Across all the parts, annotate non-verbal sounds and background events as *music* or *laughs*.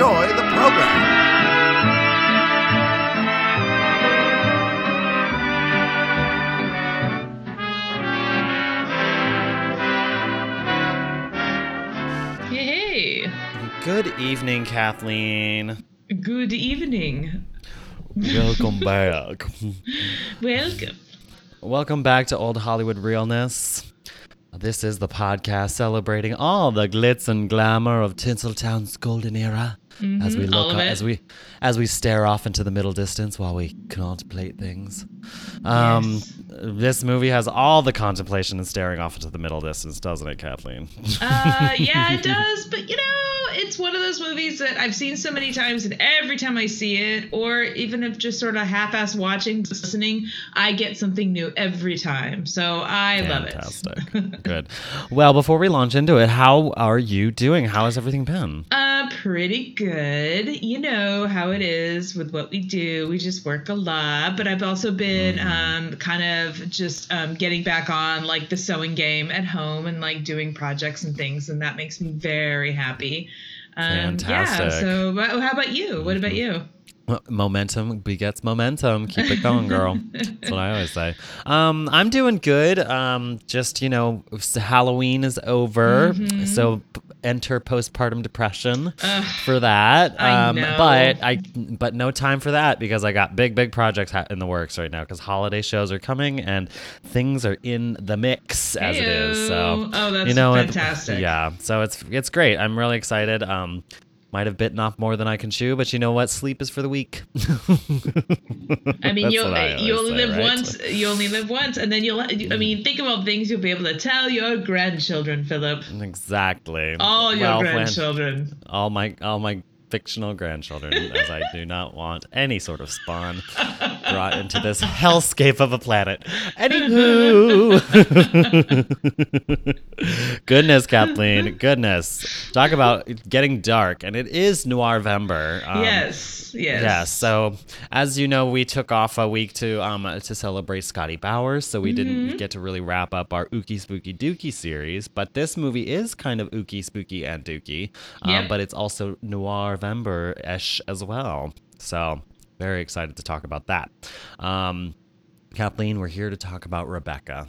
enjoy the program. Hey, Good evening, Kathleen. good evening. Welcome *laughs* back. Welcome. Welcome back to Old Hollywood Realness. This is the podcast celebrating all the glitz and glamour of Tinseltown's golden era. As we Mhm, look, as we, as we stare off into the middle distance while we contemplate things. Um, Yes. This movie has all the contemplation and staring off into the middle distance, doesn't it, Kathleen? Uh, *laughs* yeah, it does, but you know, it's one of those movies that I've seen so many times, and every time I see it, or even if just sort of half-ass watching, listening, I get something new every time. So I love it. Fantastic. Good. Well, before we launch into it, how are you doing? How has everything been? Uh, pretty good. You know how it is with what we do. We just work a lot, but I've also been Mm-hmm. um, kind of just um, getting back on like the sewing game at home and like doing projects and things, and that makes me very happy. Um, Yeah. Fantastic. So, but how about you? What about you? Momentum begets momentum. Keep it going, girl. *laughs* That's what I always say. Um, I'm doing good. Um, just you know, Halloween is over, so p- enter postpartum depression *sighs* Ugh, for that. I Um, know. but I, but no time for that because I got big, big projects ha- in the works right now because holiday shows are coming and things are in the mix as it is. So Oh, that's you know, it- fantastic. yeah. So it's it's great. I'm really excited. Um, might have bitten off more than I can chew, but you know what? Sleep is for the weak. *laughs* I mean, you I eh, you only say, live right? once. You only live once, and then you'll. I mean, think about things you'll be able to tell your grandchildren, Philip. exactly. All your Well, when- grandchildren. all my all my fictional grandchildren, as I do not want any sort of spawn brought into this hellscape of a planet. Anywho, *laughs* goodness, Kathleen, goodness, talk about getting dark, and it is Noirvember. Um, yes, yes. Yeah. So as you know, we took off a week to um to celebrate Scotty Bowers, so we Mm-hmm. didn't get to really wrap up our Ookie Spooky Dookie series. But this movie is kind of Ookie Spooky and Dookie, um, Yep. but it's also Noirvember ish as well. So very excited to talk about that. Um, Kathleen, we're here to talk about Rebecca.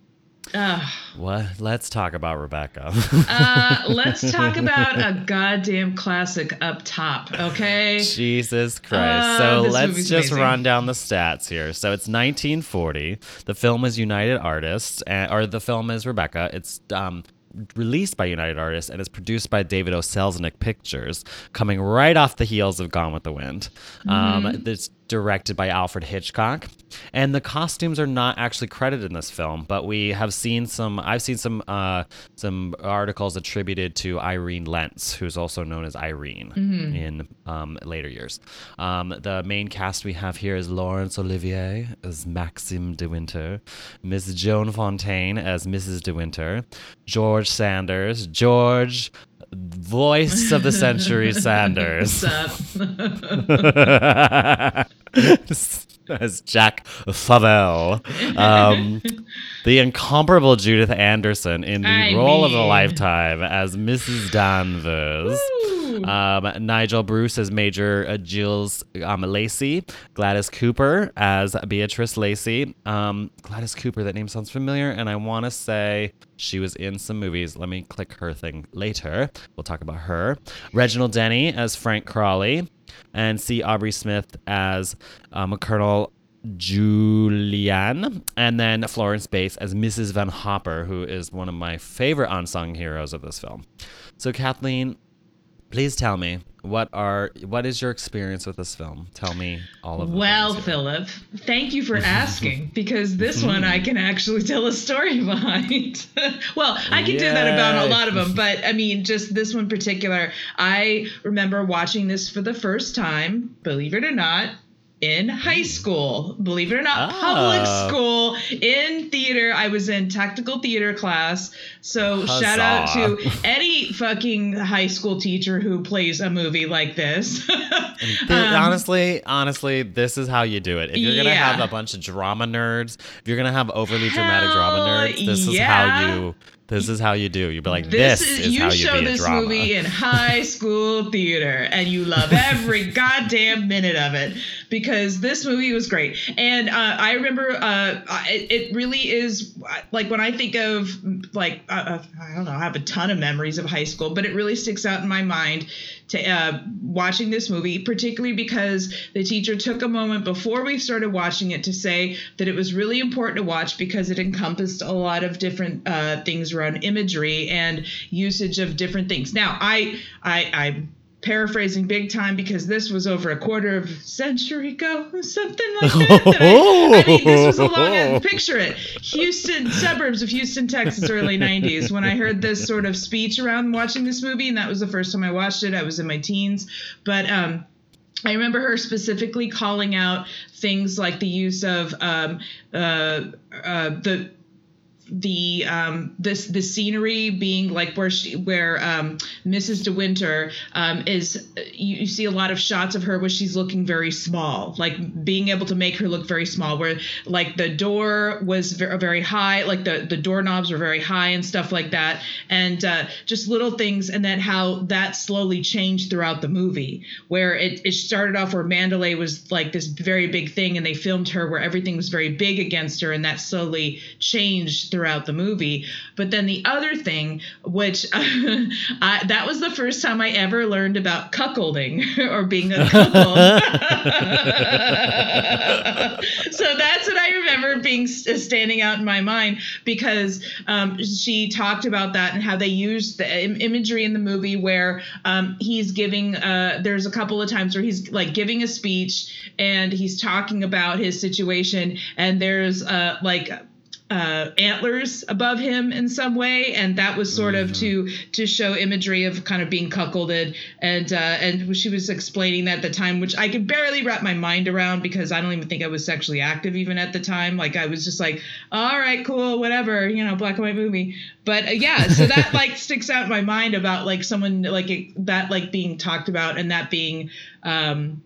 Ugh. What? Let's talk about Rebecca. Uh, *laughs* let's talk about a goddamn classic up top, okay? Jesus Christ. Uh, so let's just amazing. run down the stats here. So it's 1940. The film is United Artists, and, or the film is Rebecca. It's um, released by United Artists and is produced by David O. Selznick Pictures, coming right off the heels of Gone with the Wind. Mm-hmm. Um, it's directed by Alfred Hitchcock, and the costumes are not actually credited in this film, but we have seen some. I've seen some uh, some articles attributed to Irene Lentz, who's also known as Irene Mm-hmm. in um, later years. Um, the main cast we have here is Laurence Olivier as Maxime de Winter, Miss Joan Fontaine as Mrs. de Winter, George Sanders, George, voice of the century *laughs* Sanders. *laughs* *laughs* *laughs* As Jack Favell. Um, *laughs* the incomparable Judith Anderson in the I role of a lifetime as Mrs. Danvers. Um, Nigel Bruce as Major uh, Jules um, Lacy, Gladys Cooper as Beatrice Lacy. Um, Gladys Cooper, that name sounds familiar, and I want to say she was in some movies. Let me click her thing later. We'll talk about her. Reginald Denny as Frank Crawley, and C. Aubrey Smith as um, Colonel Julyan, and then Florence Bates as Mrs. Van Hopper, who is one of my favorite unsung heroes of this film. So, Kathleen, please tell me what are what is your experience with this film? Tell me all of Well. Philip, thank you for *laughs* asking because this *laughs* one I can actually tell a story *laughs* behind. well, I can do that about a lot of them, but I mean, just this one particular, I remember watching this for the first time, believe it or not. In high school, believe it or not, public Oh. school in theater. I was in tactical theater class. So shout out to any fucking high school teacher who plays a movie like this. *laughs* Um, honestly, honestly, this is how you do it. If you're gonna have a bunch of drama nerds, if you're gonna have overly dramatic drama nerds, this is how you. This is how you do. You'd be like, This, this, is, is you how you show be a this drama. movie in *laughs* high school theater and you love every *laughs* goddamn minute of it because this movie was great and uh, i remember uh, it, it really is like when i think of like uh, i don't know i have a ton of memories of high school but it really sticks out in my mind to uh, watching this movie particularly because the teacher took a moment before we started watching it to say that it was really important to watch because it encompassed a lot of different uh, things around imagery and usage of different things. Now, I, I, I'm paraphrasing big time because this was over a quarter of a century ago, something like that. that I, I mean, this was a long. *laughs* Picture it, Houston suburbs of Houston, Texas, early '90s. When I heard this sort of speech around watching this movie, and that was the first time I watched it. I was in my teens, but um, I remember her specifically calling out things like the use of um, uh, uh, the the um this the scenery being like where she where um Mrs. De Winter um is you, you see a lot of shots of her where she's looking very small like being able to make her look very small where like the door was very, high like the the doorknobs were very high and stuff like that and uh, just little things and then how that slowly changed throughout the movie where it, it started off where Manderley was like this very big thing and they filmed her where everything was very big against her and that slowly changed throughout the movie. But then the other thing which *laughs* I, that was the first time I ever learned about cuckolding *laughs* or being a cuckold. *laughs* So that's what I remember being standing out in my mind because um, she talked about that and how they used the Im- imagery in the movie where um, he's giving uh, there's a couple of times where he's like giving a speech and he's talking about his situation and there's uh, like uh, antlers above him in some way, and that was sort of to to show imagery of kind of being cuckolded. And uh, and she was explaining that at the time, which I could barely wrap my mind around because I don't even think I was sexually active even at the time. Like I was just like, all right, cool, whatever, you know, black and white movie. But uh, yeah, so that *laughs* like sticks out in my mind about like someone like it, that like being talked about and that being. Um,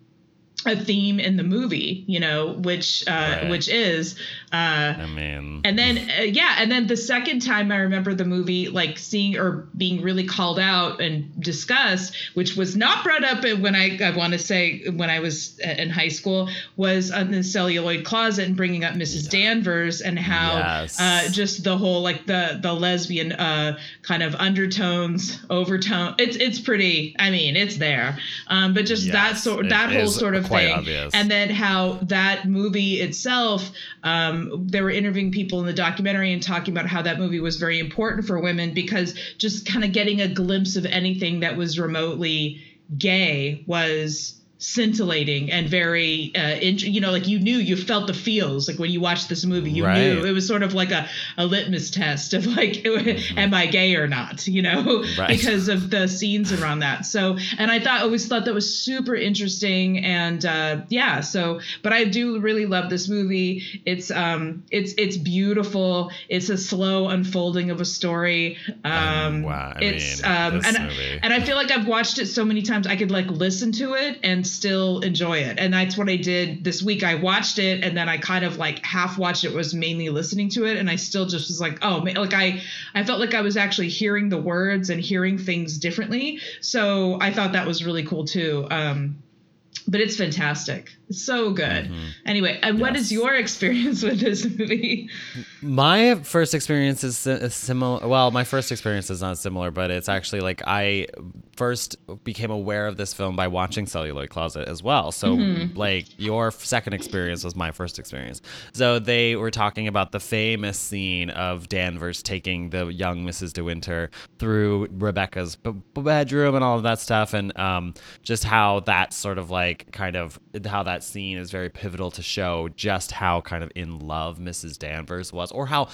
a theme in the movie, you know, which uh, Right. which is uh, I mean, and then uh, yeah, and then the second time I remember the movie like seeing or being really called out and discussed, which was not brought up when I I want to say when I was uh, in high school, was on the celluloid closet and bringing up Mrs. Danvers and how Yes. uh, just the whole like the the lesbian uh, kind of undertones, overtone. It's it's pretty. I mean, it's there, um, but just that Yes, sort it that whole sort of quite obvious. and then how that movie itself um, they were interviewing people in the documentary and talking about how that movie was very important for women because just kind of getting a glimpse of anything that was remotely gay was scintillating and very uh you know like you knew you felt the feels like when you watched this movie you Right. knew it was sort of like a, a litmus test of like *laughs* am i gay or not you know Mm-hmm. Right. because of the scenes around that so and i thought always thought that was super interesting and uh yeah so but i do really love this movie it's um it's it's beautiful it's a slow unfolding of a story um wow, I it's mean, um and movie. and I feel like I've watched it so many times I could like listen to it and still enjoy it. And that's what I did this week. I watched it and then I kind of like half watched it was mainly listening to it and I still just was like, oh, like I I felt like I was actually hearing the words and hearing things differently. So I thought that was really cool too. Um but it's fantastic. It's so good. Mhm. Anyway, and what Yes. is your *laughs* experience with this movie? My first experience is similar. Well, my first experience is not similar, but it's actually like I first became aware of this film by watching Celluloid Closet as well. So, like, your second experience was my first experience. So, they were talking about the famous scene of Danvers taking the young Mrs. De Winter through Rebecca's b- bedroom and all of that stuff, and um, just how that sort of like kind of how that scene is very pivotal to show just how kind of in love Mrs. Danvers was, or how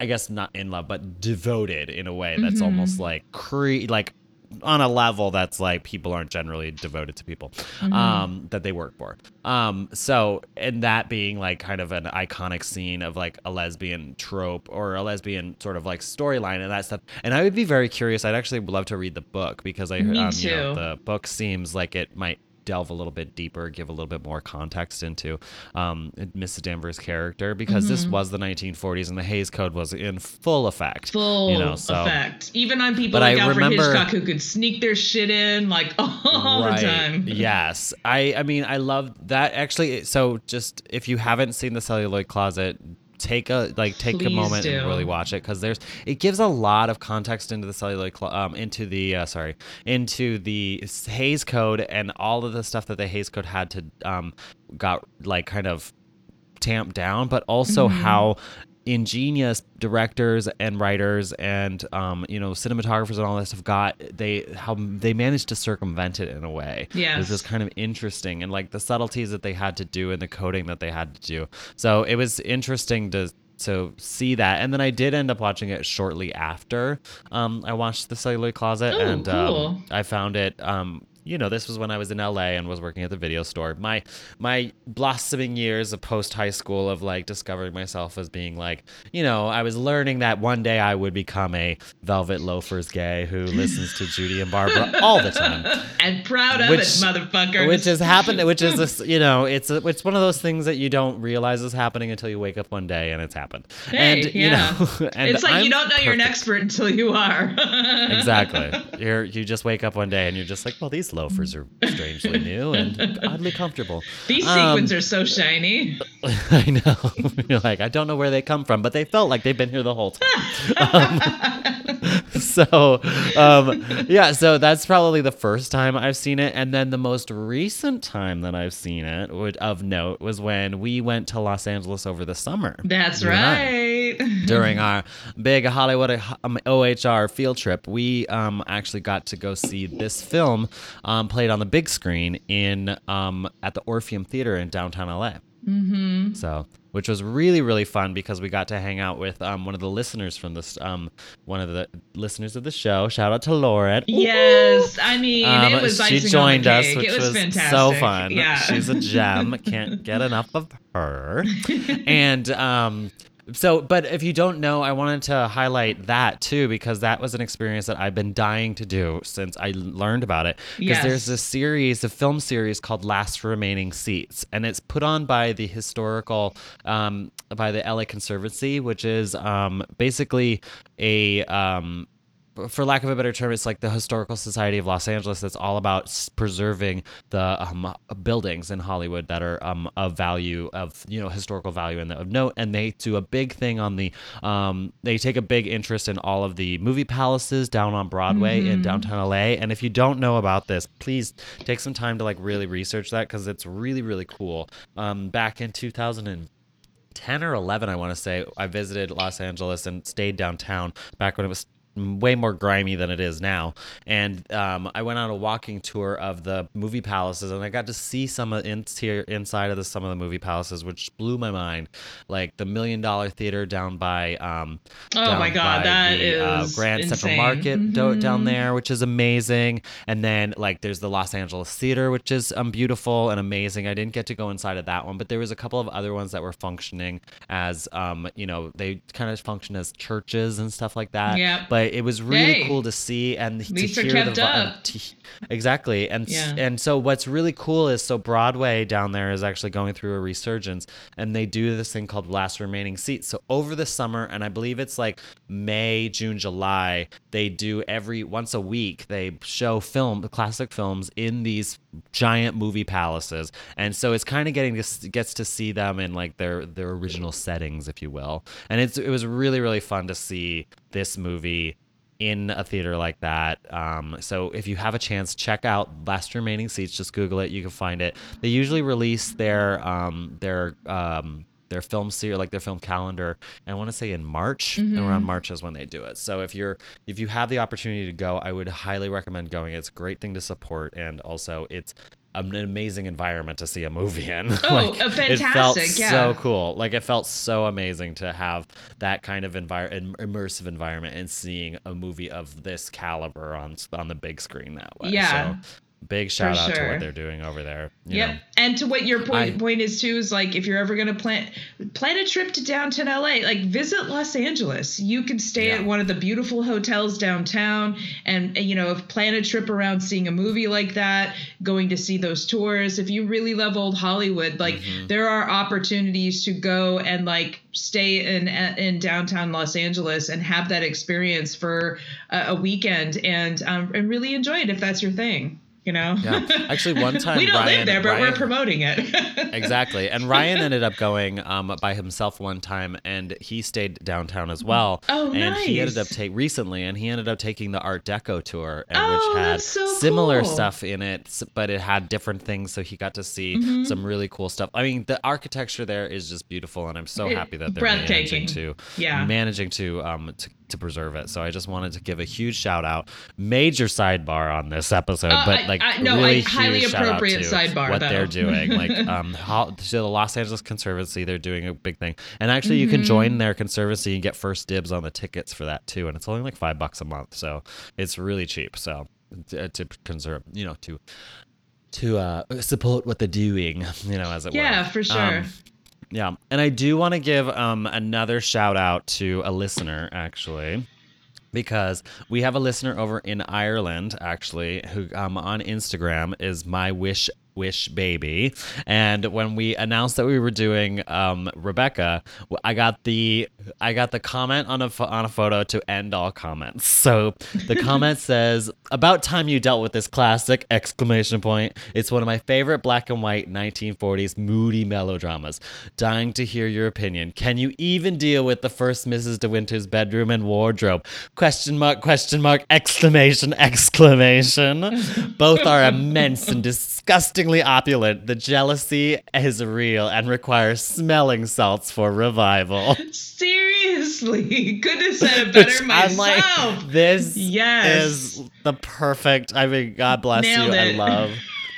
I guess not in love, but devoted in a way that's almost like cre- like on a level that's like people aren't generally devoted to people um that they work for. Um so and that being like kind of an iconic scene of like a lesbian trope or a lesbian sort of like storyline and that stuff. And i would be very curious i'd actually love to read the book because i Me um, you know, the book seems like it might delve a little bit deeper give a little bit more context into um mrs danvers character because this Mm-hmm. was the 1940s and the hays code was in full effect Full you know so effect. Even on people But like I Alfred remember- Hitchcock who could sneak their shit in like *laughs* all the time. Yes. I I mean I love that actually so just if you haven't seen the celluloid closet take a like take a Please moment and really watch it because there's it gives a lot of context into the celluloid clo- um into the uh, sorry into the Hays Code and all of the stuff that the Hays Code had to um got like kind of tamped down, but also Mm-hmm. how ingenious directors and writers and um, you know cinematographers and all that stuff got they how they managed to circumvent it in a way. yeah It was just kind of interesting and like the subtleties that they had to do and the coding that they had to do. So it was interesting to to see that and then I did end up watching it shortly after um, I watched the celluloid closet Ooh, and cool. um, I found it um, you know, this was when I was in LA and was working at the video store. My my blossoming years of post high school of like discovering myself as being like, you know, I was learning that one day I would become a velvet loafers gay who listens to Judy and Barbara *laughs* all the time. And proud of Which- it, motherfuckers. Which has happened, which is this, you know, it's a, it's one of those things that you don't realize is happening until you wake up one day and it's happened. Hey, and yeah. you know, *laughs* and it's like I'm you don't know you're an expert until you are. *laughs* exactly. You're you just wake up one day and you're just like, well, these loafers are strangely new and oddly comfortable. These Um, sequins are so shiny. *laughs* I know. You're *laughs* like, I don't know where they come from, but they felt like they've been here the whole time. Um, *laughs* so, um, yeah, so that's probably the first time I've seen it. And then the most recent time that I've seen it would, of note was when we went to Los Angeles over the summer. That's and I right. during our big Hollywood um, OHR field trip, we um, actually got to go see this film um, played on the big screen in um, at the Orpheum Theater in downtown LA. Mm-hmm. So, which was really really fun because we got to hang out with um, one of the listeners from this um, one of the listeners of the show. Shout out to Lauren. Yes, I mean Um, it was she joined us, which it was, was fantastic. so fun. Yeah, She's a gem. Can't get *laughs* enough of her. *laughs* and um, so, but if you don't know, I wanted to highlight that too because that was an experience that I've been dying to do since I learned about it. Because Yes. there's a series, a film series called Last Remaining Seats, and it's put on by the historical, um, by the LA Conservancy, which is um, basically a um, for lack of a better term, it's like the Historical Society of Los Angeles that's all about preserving the um, buildings in Hollywood that are um, of value, of you know historical value and of note. And they do a big thing on the, um, they take a big interest in all of the movie palaces down on Broadway in downtown LA. And if you don't know about this, please take some time to like really research that because it's really really cool. Um, back in 2000 and 10 or 11 i want to say i visited los angeles and stayed downtown back when it was way more grimy than it is now. And um, i went on a walking tour of the movie palaces and i got to see some of interior inside of the, some of the movie palaces which blew my mind. Like the million dollar theater down by um, Oh down my God, that the, uh, is grand central insane. market do- down there which is amazing. And then like there's the los angeles theater which is um, beautiful and amazing. I didn't get to go inside of that one but there was a couple of other ones that were functioning as um you know they kind of function as churches and stuff like that. Yeah. but it was really Hey. cool to see and to hear the up. t- exactly and Yeah. and so what's really cool is so broadway down there is actually going through a resurgence and they do this thing called last remaining seats so over the summer and i believe it's like may june july they do every once a week they show film classic films in these giant movie palaces and so it's kind of getting to, gets to see them in like their their original settings if you will and it's it was really really fun to see this movie in a theater like that. Um, so if you have a chance, check out Last Remaining Seats. Just Google it; you can find it. They usually release their um, their um, their film series, like their film calendar. I want to say in March. Mm-hmm. Around March is when they do it. So if you're if you have the opportunity to go, I would highly recommend going. It's a great thing to support, and also it's an amazing environment to see a movie in. *laughs* Oh, like, a It felt yeah. so cool. Like it felt so amazing to have that kind of envir- im- immersive environment and seeing a movie of this caliber on on the big screen that way. Yeah. So big shout out to what they're doing over there. know. And to what your point I- point is too is like if you're ever gonna plan plan a trip to downtown LA, like visit Los Angeles. You can stay Yeah. at one of the beautiful hotels downtown and and, you know, plan a trip around seeing a movie like that, going to see those tours. If you really love old Hollywood, like Mm-hmm. there are opportunities to go and like stay in in downtown Los Angeles and have that experience for a, a weekend and um, and really enjoy it if that's your thing. You know. Yeah. Actually, one *laughs* time we don't Ryan- live there, but we're promoting it. *laughs* exactly. And Ryan ended up going um, by himself one time, and he stayed downtown as well. Oh, and he ended up nice. take recently, and he ended up taking the Art Deco tour, and Oh, which had so similar cool. stuff in it, but it had different things, so he got to see Mm-hmm. some really cool stuff. I mean, the architecture there is just beautiful, and I'm so happy that they're breathtaking. managing to Yeah. managing to um to, to preserve it. So I just wanted to give a huge shout out, major sidebar on this episode, Uh, but like I- no, really I- highly huge shout out appropriate sidebar, what though. they're doing. *laughs* Like um, how, so the Los Angeles Conservancy, they're doing a big thing, and actually you can join their conservancy and get first dibs on the tickets for that too, and it's only like five bucks a month, so it's really cheap. So to, to conserve, you know, to to uh, support what they're doing, you know, as it were. Yeah, for sure. Um, yeah, and I do want to give um, another shout out to a listener actually. Because we have a listener over in Ireland, actually, who um, on Instagram is my wish wish baby. And when we announced that we were doing um, Rebecca, I got the I got the comment on a on a photo to end all comments. So the *laughs* comment says, "About time you dealt with this classic!" Exclamation point. It's one of my favorite black and white 1940s moody melodramas. Dying to hear your opinion. Can you even deal with the first Mrs. De Winter's bedroom and wardrobe? Question mark, question mark, exclamation, exclamation. *laughs* Both are immense and disgustingly opulent. The jealousy is real and requires smelling salts for revival. *laughs* Seriously, couldn't have said *laughs* it better I'm like, this Yes. is the perfect. I mean, God bless Nailed you. I love.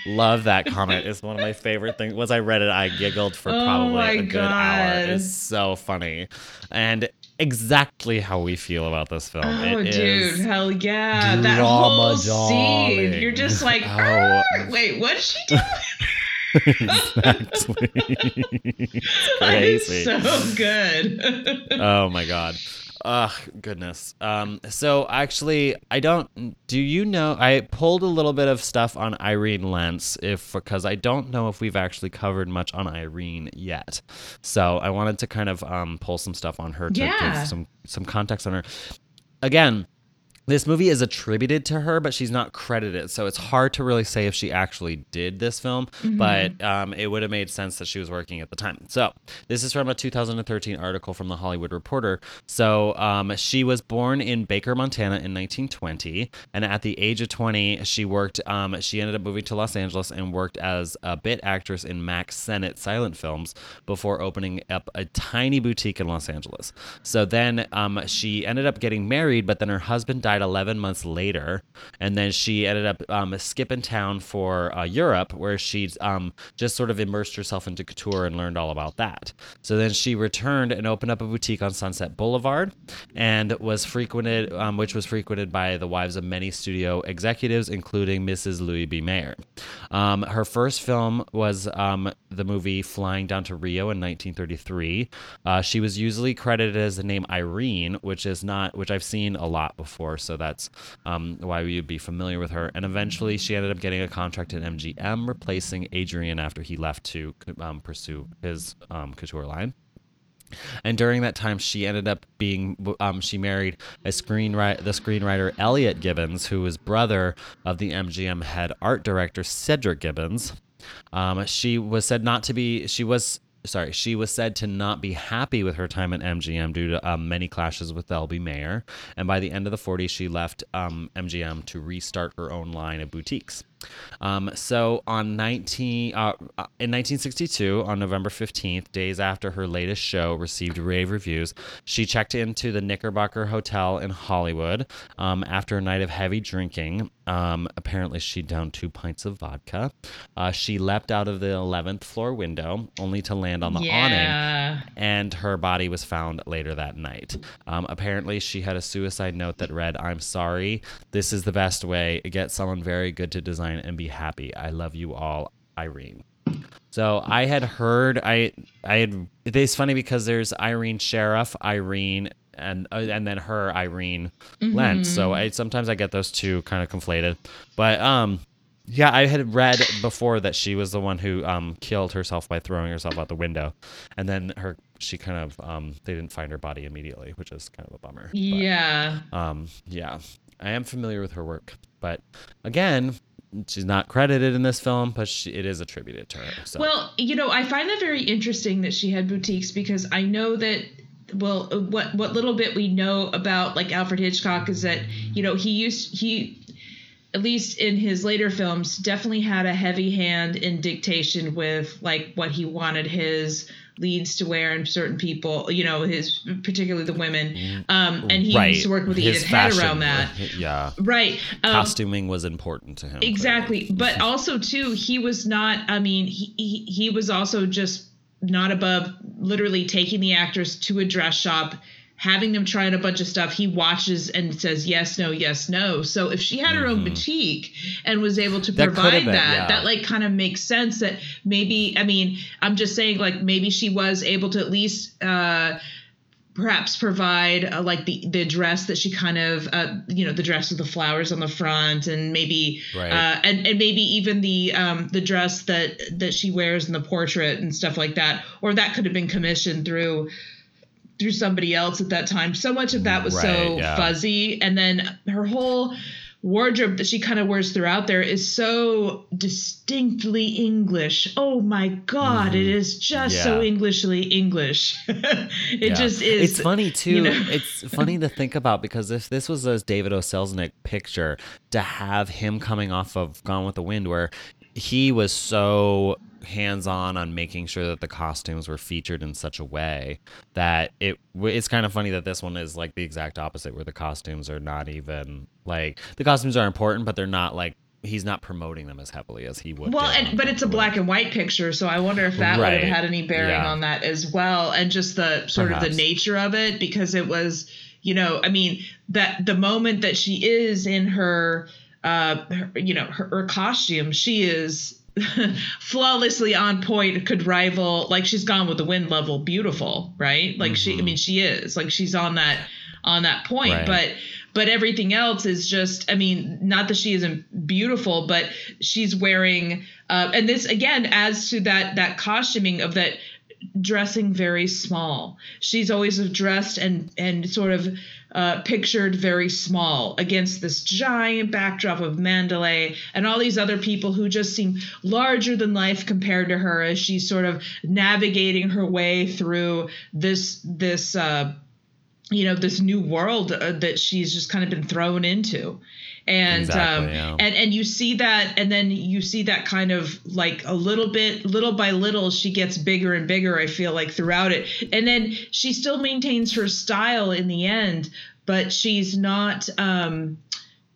Love that *laughs* comment. It's one of my favorite things. Once I read it, I giggled for Oh probably my a good hour. It's so funny, and exactly how we feel about this film. Oh, It dude, is hell yeah! That whole drama scene, you're just *laughs* like, Oh. Wait, what is she *laughs* doing? exactly. *laughs* It's crazy. So good. oh my god. Ugh, goodness. Um, so actually, I don't. Do you know? I pulled a little bit of stuff on Irene Lentz, if because I don't know if we've actually covered much on Irene yet. So I wanted to kind of um, pull some stuff on her to Yeah. give some some context on her. Again, this movie is attributed to her, but she's not credited. So it's hard to really say if she actually did this film, but um, it would have made sense that she was working at the time. So this is from a 2013 article from the Hollywood Reporter. So um, she was born in Baker, Montana in 1920. And at the age of 20, she worked, um, she ended up moving to Los Angeles and worked as a bit actress in Mack Sennett silent films before opening up a tiny boutique in Los Angeles. So then um, she ended up getting married, but then her husband died 11 months later. And then she ended up um, skipping town for uh, Europe, where she um, just sort of immersed herself into couture and learned all about that. So then she returned and opened up a boutique on Sunset Boulevard, and was frequented, um, which was frequented by the wives of many studio executives, including Mrs. Louis B. Mayer. Um, her first film was um, the movie Flying Down to Rio in 1933. Uh, she was usually credited as the name Irene, which is not, which I've seen a lot before, so that's um, why you'd be familiar with her. And eventually, she ended up getting a contract at MGM, replacing Adrian after he left to um, pursue his um, couture line. And during that time, she ended up being um, she married a screenwriter, the screenwriter Elliot Gibbons, who was brother of the MGM head art director Cedric Gibbons. Um, she was said not to be. She was sorry, she was said to not be happy with her time at MGM due to um, many clashes with L.B. Mayer. And by the end of the 40s, she left um, MGM to restart her own line of boutiques. Um, so on 19 uh, in 1962, on November 15th, days after her latest show received rave reviews, she checked into the Knickerbocker Hotel in Hollywood um, after a night of heavy drinking. Um, apparently, she downed two pints of vodka. Uh, she leapt out of the 11th floor window, only to land on the Yeah. awning, and her body was found later that night. Um, apparently, she had a suicide note that read, "I'm sorry. This is the best way. Get someone very good to design and be happy. I love you all, Irene." So I had heard I I had it's funny because there's Irene Sharaff, Irene and uh, and then her Irene Lent. So I sometimes I get those two kind of conflated. But um yeah, I had read before that she was the one who um killed herself by throwing herself out the window. And then her she kind of um they didn't find her body immediately, which is kind of a bummer. But, Yeah. um yeah. I am familiar with her work, but again, she's not credited in this film, but she, it is attributed to her. So Well, you know, I find that very interesting that she had boutiques because I know that well, what what little bit we know about like Alfred Hitchcock is that you know he used he at least in his later films definitely had a heavy hand in dictation with like what he wanted his leads to wear and certain people you know his particularly the women um and he right. used to work with His Edith Head around that Yeah. right um, Costuming was important to him. clearly. Exactly, but also too, he was not. I mean, he, he he was also just not above literally taking the actors to a dress shop, having them try on a bunch of stuff. He watches and says yes, no, yes, no. So if she had her own boutique and was able to Mm-hmm. That provide been, that, yeah. that like kind of makes sense. That maybe, I mean, I'm just saying, like maybe she was able to at least. uh perhaps provide uh, like the the dress that she kind of uh, you know the dress with the flowers on the front and maybe Right. uh, and and maybe even the um the dress that that she wears in the portrait and stuff like that or that could have been commissioned through through somebody else at that time so much of that was so yeah. fuzzy and then her whole wardrobe that she kind of wears throughout there is so distinctly english oh my god it is just so Mm-hmm. Englishly english *laughs* it Yeah. just is It's funny too. you know? it's funny to think about because if this was a David O. Selznick picture, to have him coming off of Gone with the Wind, where he was so hands-on on making sure that the costumes were featured in such a way that it it's kind of funny that this one is like the exact opposite where the costumes are not even like the costumes are important but they're not like he's not promoting them as heavily as he would Well, and but it's a black and white picture, so I wonder if that would have had any bearing Yeah. on that as well, and just the sort of the nature of it, because it was, you know, I mean, that the moment that she is in her, uh, her, you know, her, her costume, she is *laughs* flawlessly on point could rival like she's gone with the wind level beautiful right? Like she i mean she is. Like she's on that on that point. Right. but but everything else is just i mean not that she isn't beautiful but she's wearing uh, and this again adds to that that costuming of that dressing very small. She's always dressed and and sort of uh, pictured very small against this giant backdrop of Manderley and all these other people who just seem larger than life compared to her as she's sort of navigating her way through this this uh, you know this new world uh, that she's just kind of been thrown into and Exactly, um yeah. and and you see that and then you see that kind of like a little bit little by little she gets bigger and bigger i feel like throughout it and then she still maintains her style in the end but she's not um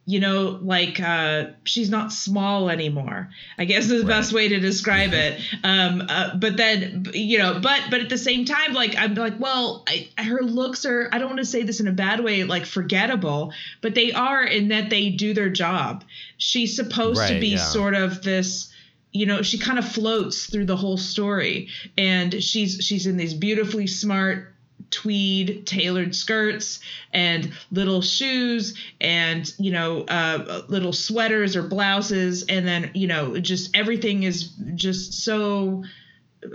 you know like uh she's not small anymore. I guess is the best way to describe it. Um uh, but then you know but but at the same time like i'm like well I, her looks are i don't want to say this in a bad way like forgettable but they are in that they do their job. She's supposed to be yeah. sort of this you know she kind of floats through the whole story. And she's she's in these beautifully smart tweed tailored skirts and little shoes and you know uh, little sweaters or blouses. And then you know just everything is just so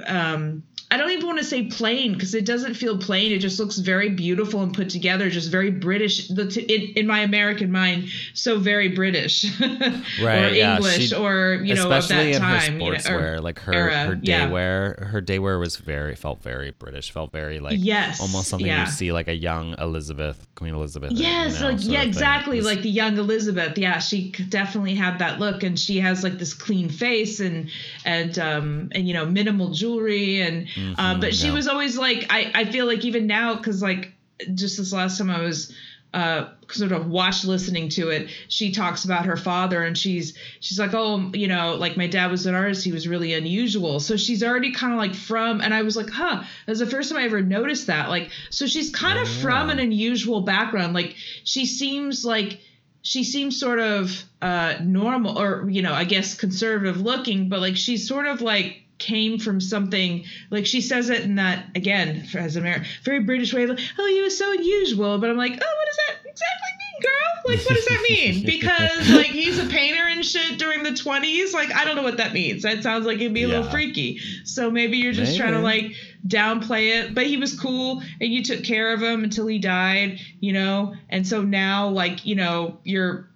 um I don't even want to say plain because it doesn't feel plain. It just looks very beautiful and put together, just very British. The t- in, in my American mind, so very British, *laughs* Right, or yeah, English, she- or you know, of especially that in time. her you know, or- sportswear, like her era, her yeah. day wear, her day wear was very felt very British, felt very like Yes, almost something yeah. you see like a young Elizabeth, Queen Elizabeth. Yes, you know, like yeah, exactly. Was- Like the young Elizabeth. Yeah, she definitely had that look, and she has like this clean face and and um and you know minimal jewelry and uh, Mhm, but she yeah. was always like I I feel like even now because like just this last time I was uh sort of watch listening to it she talks about her father and she's she's like oh you know like my dad was an artist. He was really unusual. So she's already kind of like from and i was like huh that's the first time i ever noticed that. Like so she's kind of from an unusual background. Like she seems like she seems sort of uh normal or you know i guess conservative looking but like she's sort of like came from something like she says it in that again as an American very British way like oh he was so unusual but I'm like oh what does that exactly mean girl? Like what does that mean? *laughs* Because like he's a painter and shit during the 20s like I don't know what that means. That sounds like it'd be a little freaky. So maybe you're just trying to like downplay it but he was cool and you took care of him until he died you know? And so now like you know you're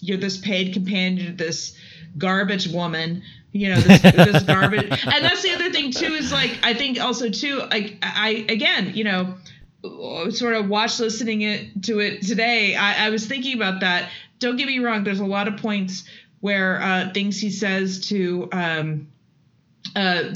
you're this paid companion to this garbage woman you know this, this *laughs* garbage and that's the other thing too is like i think also too like i again you know sort of watch listening it to it today I, I was thinking about that don't get me wrong there's a lot of points where uh, things he says to um, uh,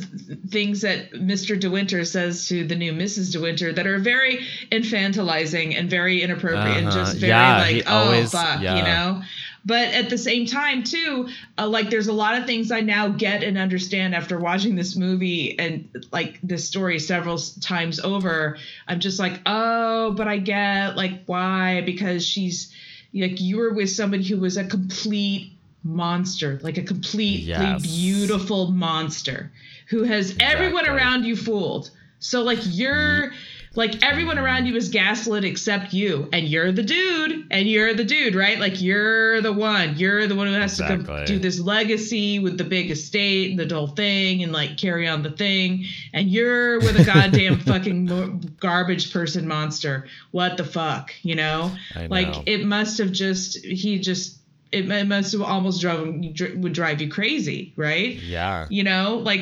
things that Mr. De Winter says to the new Mrs. De Winter that are very infantilizing and very inappropriate and Uh-huh. just very Yeah, like, oh always- fuck, yeah. you know. But at the same time, too, uh, like there's a lot of things I now get and understand after watching this movie and like this story several times over. I'm just like, oh, but I get like why because she's like you were with somebody who was a complete monster, like a completely Yes. beautiful monster who has everyone around you fooled. So like you're like everyone around you is gaslit except you, and you're the dude, and you're the dude, right? Like you're the one, you're the one who has to come do this legacy with the big estate and the whole thing, and like carry on the thing, and you're with a *laughs* goddamn fucking garbage person monster. What the fuck, you know? Know. Like it must have just he just it, it must have almost drove him would drive you crazy, right? yeah. you know like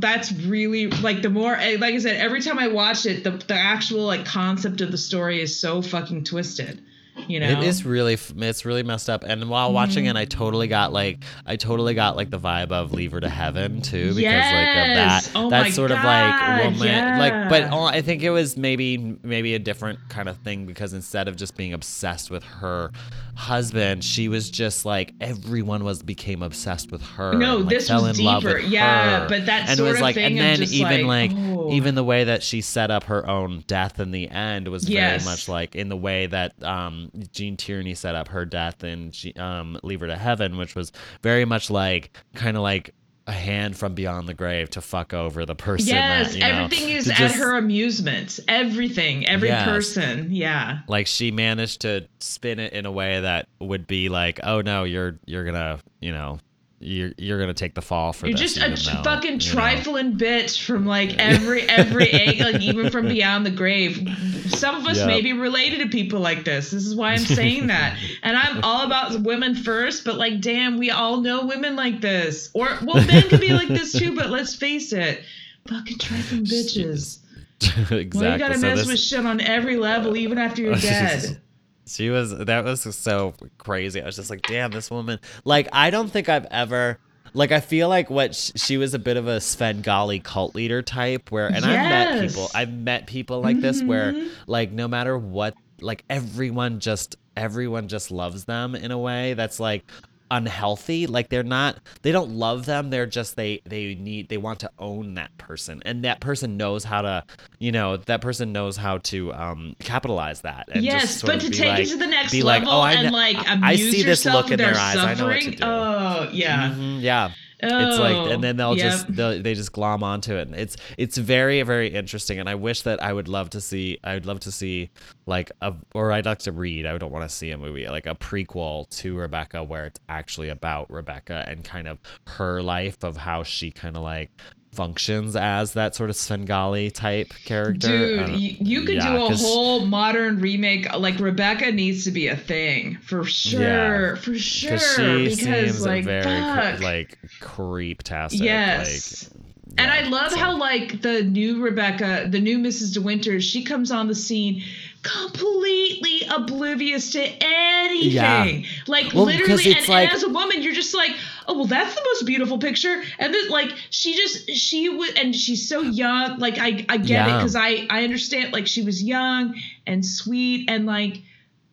that's really like the more eh, like i said every time i watch it the, the actual like concept of the story is so fucking twisted you know It is really, it's really messed up. And while watching Mm-hmm. it, I totally got like, I totally got like the vibe of Leave Her to Heaven too, because like of that, Oh that sort of like woman, like. But all- I think it was maybe, maybe a different kind of thing because instead of just being obsessed with her husband, she was just like everyone was became obsessed with her. No, and, like, this fell was in love deeper. with Yeah, her. but that and it sort was of like, thing and then just even like, like, oh. even the way that she set up her own death in the end was Yes. very much like in the way that um, Gene Tierney set up her death in um, Leave Her to Heaven, which was very much like kind of like a hand from beyond the grave to fuck over the person. yes that, you know, everything is at just- her amusement everything every Yes. person yeah Like she managed to spin it in a way that would be like, oh no, you're you're gonna you know you're you're gonna take the fall for You're this. just a though, fucking you know. trifling bitch from like every every *laughs* angle, like even from beyond the grave. Some of us Yep. may be related to people like this. This is why I'm saying that. And I'm all about women first, but like, damn, we all know women like this. Or well, men could be like this too, but let's face it, fucking trifling bitches. *laughs* exactly. Well, you gotta So mess this- with shit on every level, even after you're *laughs* dead. She was that was so crazy. I was just like, damn, this woman. Like, I don't think I've ever. Like, I feel like what sh- she was a bit of a Svengali cult leader type, where, and I've met people, I've met people like this, where, Mhm. like, no matter what, like, everyone just, everyone just loves them in a way that's like unhealthy. Like, they're not, they don't love them. They're just, they, they need, they want to own that person, and that person knows how to, you know, that person knows how to um capitalize that. And yes, just sort but to take like, it to the next be like, level oh, I and like I- I see this look in with their eyes. I know what to suffering. do. Oh yeah. Mhm, yeah. Oh, It's like, and oh, then they'll yep. just they'll, they just glom onto it. And it's it's very very interesting, and I wish that I would love to see. I would love to see like a, or I'd like to read. I don't want to see a movie like a prequel to Rebecca, where it's actually about Rebecca and kind of her life of how she kind of like functions as that sort of Svengali type character. Dude, you, you could yeah, do a whole modern remake. Like Rebecca needs to be a thing for sure, for sure. Because she because seems like, very fuck. cr- like creep-tastic. yes. Like, and yeah, I love so- how like the new Rebecca, the new Mrs. De Winters, she comes on the scene completely oblivious to anything. Yeah. Like Well, literally, and, like- and as a woman, you're just like, oh well, that's the most beautiful picture. And then like she just she would, and she's so young. Like I I get it because I I understand. Like she was young and sweet and like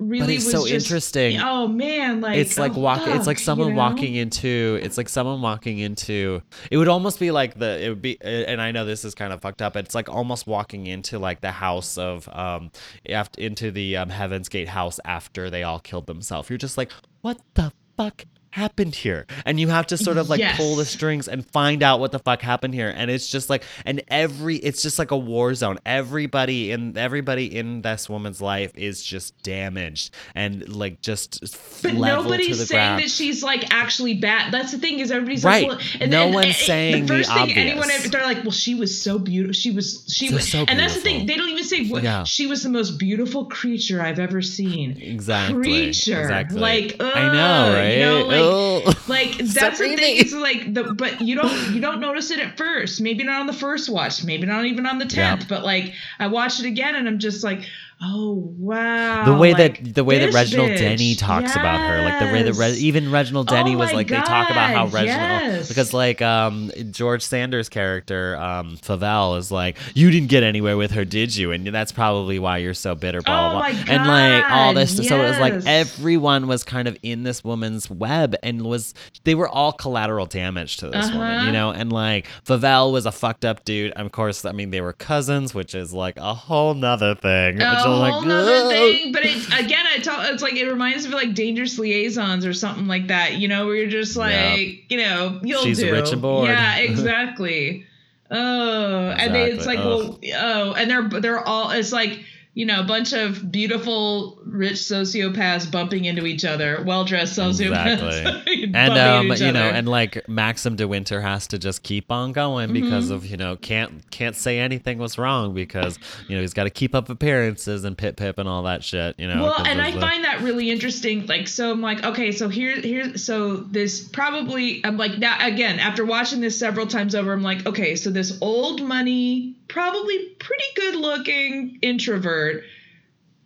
really it's was so just, interesting. Oh man, like it's like oh, walk it's like someone you know? walking into it's like someone walking into it would almost be like the it would be and i know this is kind of fucked up it's like almost walking into like the house of um after into the um, heaven's gate house after they all killed themselves you're just like what the fuck happened here and you have to sort of like pull the strings and find out what the fuck happened here and it's just like and every it's just like a war zone everybody in everybody in this woman's life is just damaged and like just But nobody's the saying ground. that she's like actually bad. That's the thing is everybody's Right. like, well, and No and- one's and- saying the the first thing anyone obvious. they're like, well, she was so beautiful. She was she So- was, so and that's the thing. They don't even say what Yeah. she was the most beautiful creature I've ever seen. Exactly. creature. Exactly. Like, I know, right? you know, like- Ugh. Oh. Like that's the *laughs* thing. It's like the but you don't you don't notice it at first. Maybe not on the first watch. Maybe not even on the tenth. Yep. But like I watched it again and I'm just like, oh wow. the way like, that the way that Reginald bitch. Denny talks about her, like the way that Re- even Reginald Denny Oh was like they talk about how Reginald yes. because like um George Sanders' character um Favell is like you didn't get anywhere with her, did you? And that's probably why you're so bitter. Blah Oh blah. my blah. And like all this, God, so it was like everyone was kind of in this woman's web and was they were all collateral damage to this woman, Uh-huh. you know. And like Favell was a fucked up dude. And of course, I mean they were cousins, which is like a whole nother thing. which I'm whole like, nother thing. But it, again, I tell it's like it reminds me of like dangerous liaisons or something like that. You know, where you're just like, Yeah. you know, you'll She's do. rich and bored. Yeah, *laughs* exactly. oh, and they, it's Exactly. like, well, oh, and they're they're all. It's like you know, a bunch of beautiful, rich sociopaths bumping into each other, well dressed sociopaths. Exactly. *laughs* and um you know other. and like maxim de winter has to just keep on going because Mm-hmm. of you know can't can't say anything was wrong because you know he's got to keep up appearances and pip pip and all that shit you know well and i find that really interesting like so i'm like okay so here here so this probably i'm like now again after watching this several times over i'm like okay so this old money probably pretty good looking introvert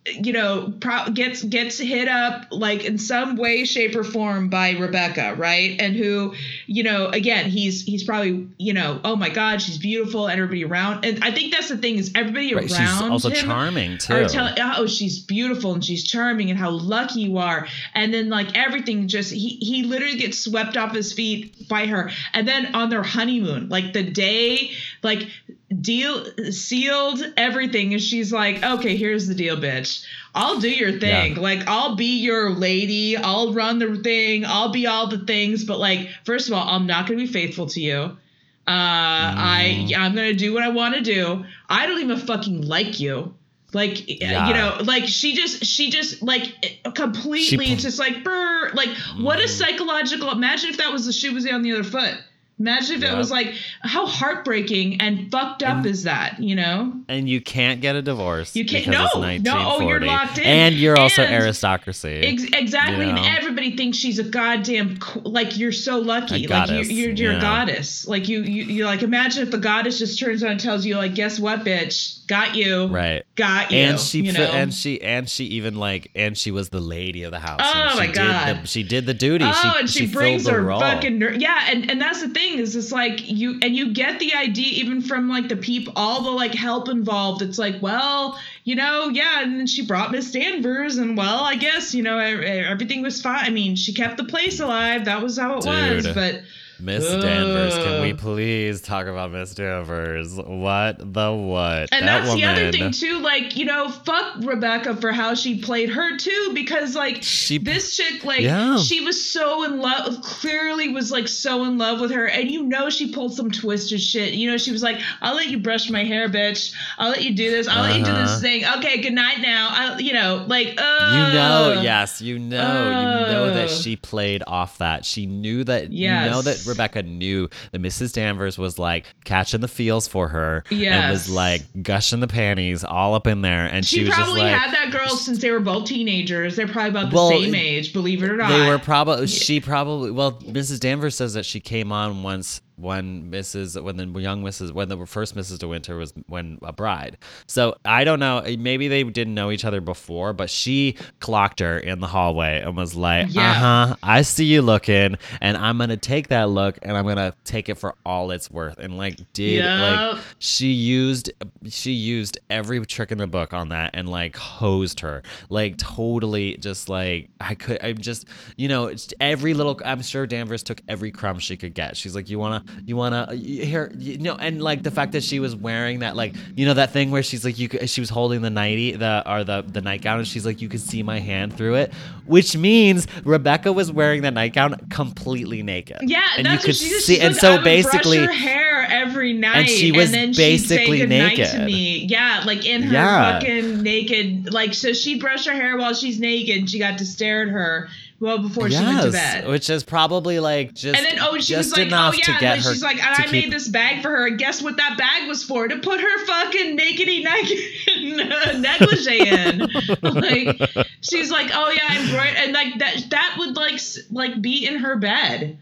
you know pro- gets gets hit up like in some way shape or form by rebecca right? And who you know again he's he's probably you know oh my god she's beautiful and everybody around. And i think that's the thing is everybody Right, around she's also him charming too telling oh she's beautiful and she's charming and how lucky you are. And then like everything just he he literally gets swept off his feet by her. And then on their honeymoon like the day like deal sealed everything and she's like okay here's the deal bitch I'll do your thing. Yeah. Like I'll be your lady. I'll run the thing. I'll be all the things. But like, first of all, I'm not gonna be faithful to you. Uh, I Mm-hmm. I'm gonna do what I want to do. I don't even fucking like you. Like Yeah. you know, like she just she just like completely She- just like brr, like what a Mhm. psychological. Imagine if that was the shoe was on the other foot. Imagine if it was like how heartbreaking and fucked up And- is that? You know. and you can't get a divorce You can't- no, no, oh, you're 1940. locked in. and you're also And- aristocracy Ex- exactly, You know? and everybody thinks she's a goddamn like you're so lucky, like goddess, you, you're you're yeah. a goddess. Like you you you like imagine if the goddess just turns around and tells you like, guess what, bitch, got you, right got you, and she you know. and she and she even like and she was the lady of the house Oh she my did God. the, she did the duty Oh, she, and she, she brings her fucking ner- yeah, and and that's the thing is it's like you and you get the idea even from like the peep all the like help involved. It's like, well, you know, yeah, and then she brought Miss Danvers, and well, I guess you know everything was fine. I mean, she kept the place alive. That was how it was, but. Miss Danvers, can we please talk about Miss Danvers? What the what? And that that's woman, the other thing too, like, you know, fuck Rebecca for how she played her too, because like She- this chick, like Yeah. she was so in love clearly was like so in love with her. And you know she pulled some twisted shit. You know, she was like, I'll let you brush my hair, bitch. I'll let you do this. I'll let you do this Uh-huh. thing. Okay, good night now. I you know, like uh You know, yes, you know, you know that she played off that. She knew that. You know that Rebecca knew that Mrs. Danvers was like catching the feels for her and Yes. was like gushing the panties all up in there. And she, She, was probably just like, had that girl since they were both teenagers. They're probably about the Well, same age, believe it or not. They were probably she probably well Mrs. Danvers says that she came on once when Mrs. when the young Mrs. when the first Mrs. De Winter was when a bride. So I don't know. Maybe they didn't know each other before, but she clocked her in the hallway and was like, Yeah. "Uh huh, I see you looking, and I'm gonna take that look and I'm gonna take it for all it's worth." And like did like she used she used every trick in the book on that and like hosed her like totally just like i could i'm just you know it's every little i'm sure danvers took every crumb she could get she's like you wanna you wanna uh, here you know and like the fact that she was wearing that like you know that thing where she's like you could, she was holding the nighty the or the the nightgown and she's like you could see my hand through it which means rebecca was wearing that nightgown completely naked Yeah, and that's you could see and like, so basically hair every night, and she was then basically naked. to me. Yeah, like in her Yeah. fucking naked. Like so, she'd brush her hair while she's naked. She got to stare at her well before she went to bed. which is probably like just And then oh, she was like, oh yeah, and get then her she's like, and I keep- made this bag for her. And guess what that bag was for? To put her fucking nakedy naked *laughs* negligee in. *laughs* like she's like, oh yeah, I'm bright, and like that that would like like be in her bed.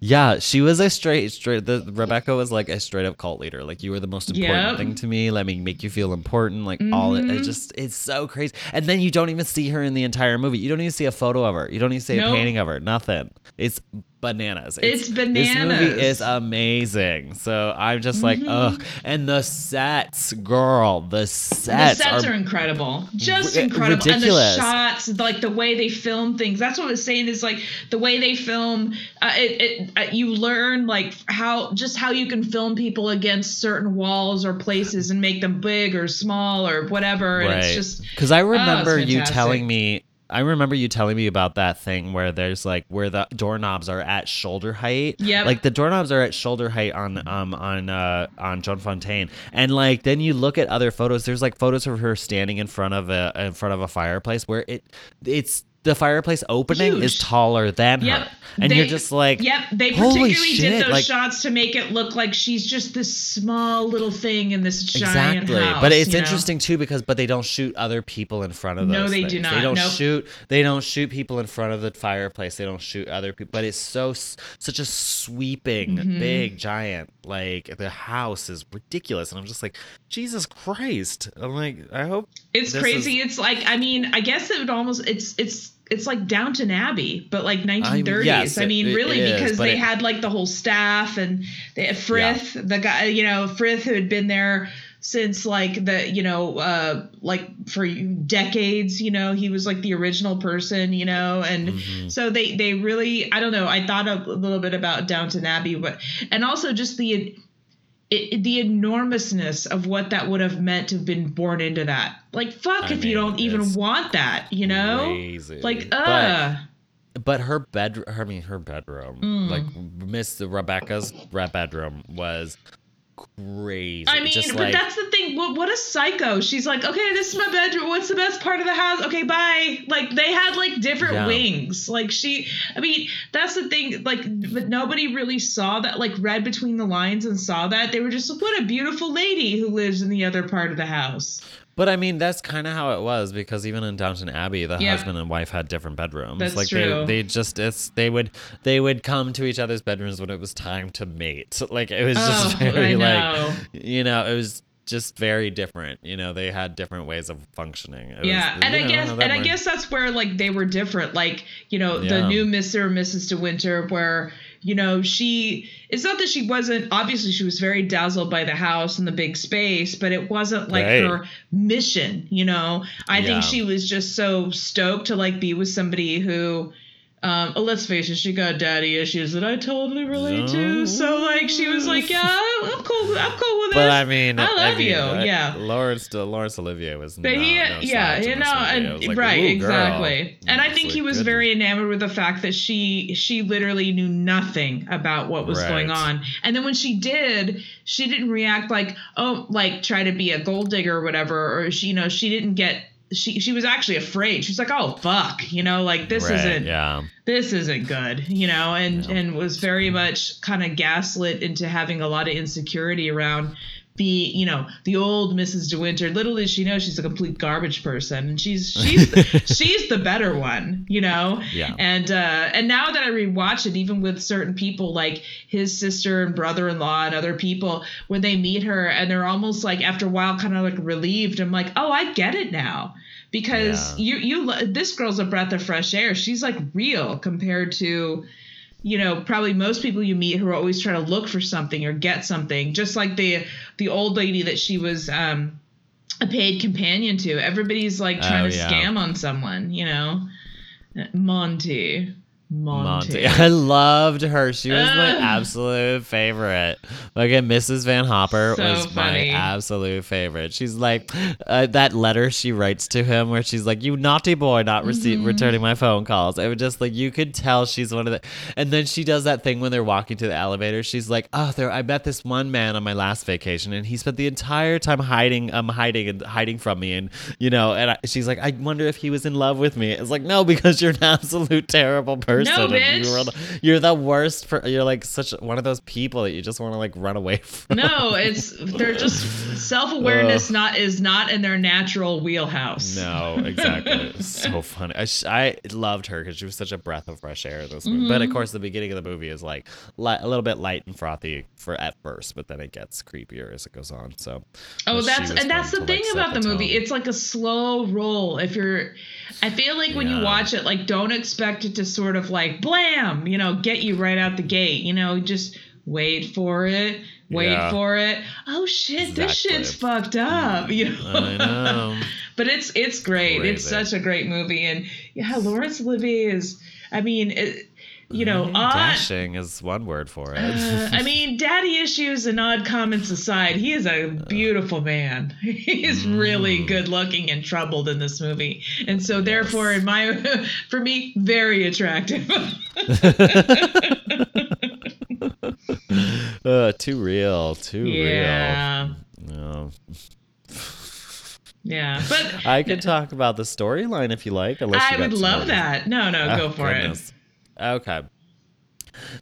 Yeah, she was a straight straight. The Rebecca was like a straight up cult leader. Like you were the most important Yep. thing to me. Let me make you feel important. Like all it, it Mhm. just it's so crazy. And then you don't even see her in the entire movie. You don't even see a photo of her. You don't even see a painting of her. Nothing. It's bananas. It's bananas. This movie is amazing. So I'm just like, Mhm. ugh. And the sets, girl, the sets, the sets are, are, incredible, just ri- incredible, ridiculous. and the shots, like the way they film things. That's what I was saying is like the way they film. Uh, it, it uh, you learn like how just how you can film people against certain walls or places and make them big or small or whatever. And it's just because I remember you telling me. I remember you telling me about that thing where there's like where the doorknobs are at shoulder height. Yeah. Like the doorknobs are at shoulder height on um on uh on Joan Fontaine, and like then you look at other photos. There's like photos of her standing in front of a in front of a fireplace where it it's the fireplace opening is taller than Yep. her, and They- you're just like, Yep, they particularly did those like- shots to make it look like she's just this small little thing in this giant Exactly, house. but it's you know? interesting too because but they don't shoot other people in front of those. No, they do not. They don't Nope. shoot. They don't shoot people in front of the fireplace. They don't shoot other people. But it's so such a sweeping, Mhm. big, giant. Like the house is ridiculous, and I'm just like, Jesus Christ! I'm like, I hope It's crazy. It's like I mean, I guess it would almost it's it's it's like Downton Abbey, but like 1930s. yes, I mean, it- it really, is, because but they it- had like the whole staff and they had Frith, the guy, you know, Frith who had been there since like the you know uh like for decades you know he was like the original person you know and Mhm. so they they really i don't know i thought a little bit about downton abbey but and also just the it, the enormousness of what that would have meant to have been born into that like fuck I if you don't even want that you know crazy. like But- uh But her bed, I mean, her bedroom, Mm. like Miss Rebecca's bedroom was crazy. I mean, Just but like, that's the thing. What, what a psycho. She's like, okay, this is my bedroom. What's the best part of the house? Okay, bye. Like they had like different Yeah. wings. Like she, I mean, that's the thing. Like, but nobody really saw that. Like read between the lines and saw that. They were just like, what a beautiful lady who lives in the other part of the house. But I mean, that's kind of how it was because even in Downton Abbey, the Yeah. husband and wife had different bedrooms. That's like true. they they just it's they would they would come to each other's bedrooms when it was time to mate. *laughs* Like it was just Oh, very like you know it was just very different. You know they had different ways of functioning. It was- yeah, and I know, guess and I guess that's where like they were different. Like you know the new Mr. or Mrs. De Winter, where you know she. It's not that she wasn't. Obviously, she was very dazzled by the house and the big space, but it wasn't like Right. her mission. You know, I Yeah. think she was just so stoked to like be with somebody who. Um, let's face it, she got daddy issues that I totally relate to. So like, she was like, "Yeah, I'm cool. I'm cool with But this." I mean, I love mean, you. I- yeah. Lawrence Laurence Olivier was But no, he, no yeah, you know, and like, right, exactly. And I think he was good. very enamored with the fact that she she literally knew nothing about what was Right. going on. And then when she did, she didn't react like oh, like try to be a gold digger or whatever, or she, you know, she didn't get she she was actually afraid. She's like, "Oh fuck," you know, like this Right, isn't yeah. this isn't good, you know, and Yeah. and was very much kind of gaslit into having a lot of insecurity around be you know the old Mrs. De Winter. Little did she know she's a complete garbage person, and she's *laughs* she's the, she's the better one, you know. Yeah. And uh, and now that I rewatch it, even with certain people like his sister and brother-in-law and other people, when they meet her and they're almost like after a while kind of like relieved. I'm like, oh, I get it now because Yeah. you you this girl's a breath of fresh air. She's like real compared to you know probably most people you meet who are always trying to look for something or get something just like the the old lady that she was um a paid companion to. Everybody's like trying Oh, to yeah. scam on someone you know? Monty monty, Monty. *laughs* I loved her. She was my absolute favorite. Like, Mrs. Van Hopper So was funny. my absolute favorite. She's like uh, that letter she writes to him, where she's like, "You naughty boy, not receive Mm-hmm. returning my phone calls." It was just like you could tell she's one of the. And then she does that thing when they're walking to the elevator. She's like, "Oh, there, I met this one man on my last vacation, and he spent the entire time hiding, um, hiding and hiding from me, and you know." And I, she's like, "I wonder if he was in love with me." It's like, no, because you're an *laughs* absolute terrible person. No, bitch. You're, the- you're the worst. Per- you're like such one of those people that you just want to like run away from. no it's they're just *laughs* self-awareness not is not in their natural wheelhouse No, exactly. *laughs* So funny. I, sh- I loved her because she was such a breath of fresh air in this movie. But of Mm-hmm. course, the beginning of the movie is like li- a little bit light and frothy for at first, but then it gets creepier as it goes on. So, Oh, that's and that's the thing like, about the, movie. It's like a slow roll. If you're, I feel like when you watch it, like don't expect it to sort of like blam, you know, get you right out the gate. You know, just wait for it, wait Yeah. for it. Oh shit, this shit's fucked up. You know. I know. *laughs* but it's it's great. It's such a great movie, and yeah, Laurence Olivier is. I mean, it, you know, odd. Dashing is one word for it. Uh, I *laughs* mean, daddy issues and odd comments aside, he is a beautiful man. *laughs* He's really Mm. good looking and troubled in this movie. And so therefore in my *laughs* for me, very attractive. uh, too real. Too yeah. real. No. Yeah. But I could talk about the storyline if you like. Unless I would love that. No, no, Oh, go for goodness. Okay.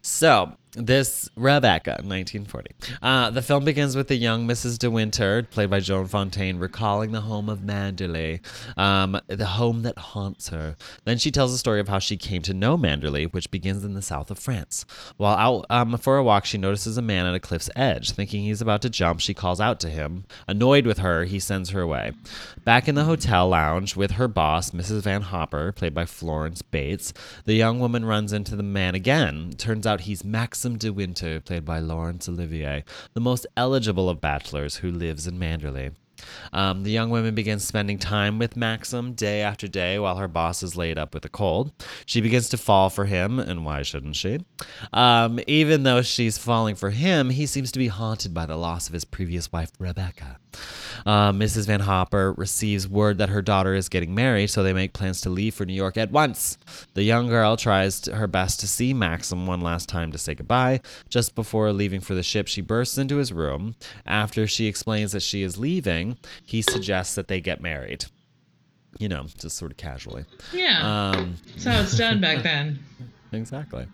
So, this Rebecca, 1940. Uh, the film begins with the young Mrs. De Winter, played by Joan Fontaine, recalling the home of Manderley, um, the home that haunts her. Then she tells the story of how she came to know Manderley, which begins in the south of France. While out um, for a walk, she notices a man at a cliff's edge. Thinking he's about to jump, she calls out to him. Annoyed with her, he sends her away. Back in the hotel lounge with her boss, Mrs. Van Hopper, played by Florence Bates, the young woman runs into the man again. Turns out he's Maxim de Winter, played by Laurence Olivier, the most eligible of bachelors who lives in Manderley. Um, the young woman begins spending time with Maxim day after day while her boss is laid up with a cold. She begins to fall for him, and why shouldn't she? Um, even though she's falling for him, he seems to be haunted by the loss of his previous wife, Rebecca. Uh, Mrs. Van Hopper receives word that her daughter is getting married, so they make plans to leave for New York at once. The young girl tries to- her best to see Maxim one last time to say goodbye. Just before leaving for the ship, she bursts into his room. After she explains that she is leaving, he suggests that they get married. You know, just sort of casually. Yeah. Um, That's how it's done back *laughs* then. Exactly.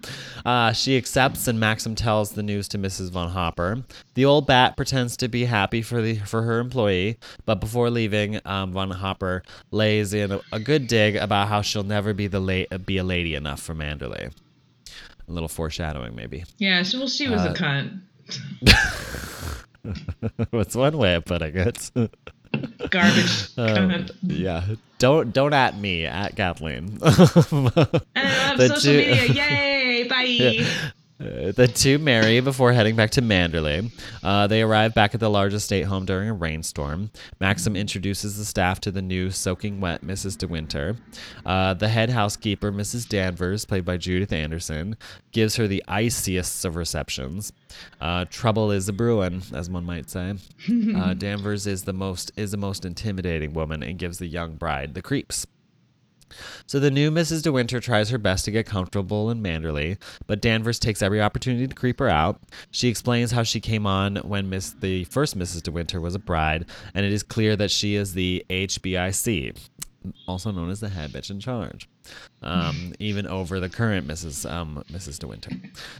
Uh, she accepts, and Maxim tells the news to Mrs. Van Hopper. The old bat pretends to be happy for the for her employee, but before leaving, um, Van Hopper lays in a, a good dig about how she'll never be the la- be a lady enough for Manderley. A little foreshadowing, maybe. Yeah, well, she was Uh, a cunt. *laughs* That's one way of putting it. *laughs* Garbage uh, cunt. yeah. Don't don't at me at Kathleen. I love the social two- media. *laughs* Yay! Bye. Uh, the two marry before heading back to Manderley. Uh, they arrive back at the large estate home during a rainstorm. Maxim introduces the staff to the new soaking wet Mrs. De Winter. Uh, the head housekeeper, Mrs. Danvers, played by Judith Anderson, gives her the iciest of receptions. Uh, trouble is a brewing, as one might say. Uh, *laughs* Danvers is the most is the most intimidating woman and gives the young bride the creeps. So the new Mrs. De Winter tries her best to get comfortable in Manderley, but Danvers takes every opportunity to creep her out. She explains how she came on when Miss the first Mrs. De Winter was a bride, and it is clear that she is the HBIC, also known as the head bitch in charge um, *laughs* even over the current Mrs. Um, Mrs. De Winter.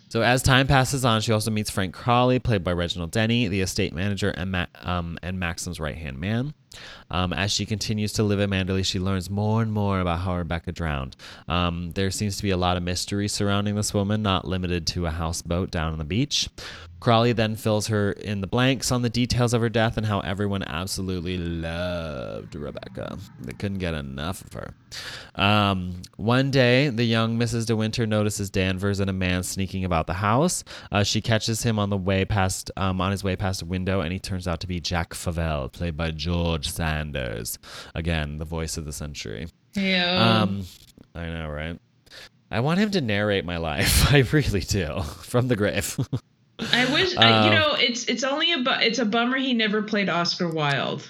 So as time passes on, she also meets Frank Crawley, played by Reginald Denny, the estate manager and Ma- um, and Maxim's right hand man. Um, as she continues to live at Manderley, she learns more and more about how Rebecca drowned. Um, there seems to be a lot of mystery surrounding this woman, not limited to a houseboat down on the beach. Crawley then fills her in the blanks on the details of her death and how everyone absolutely loved Rebecca. They couldn't get enough of her. Um, one day, the young Mrs. De Winter notices Danvers and a man sneaking about the house. Uh, she catches him on the way past, um, on his way past a window, and he turns out to be Jack Favell, played by George Sanders. Again, the voice of the century. Yeah. Um, I know, right? I want him to narrate my life. *laughs* I really do, from the grave. *laughs* I wish I, you um, know it's it's only a bu- it's a bummer he never played Oscar Wilde.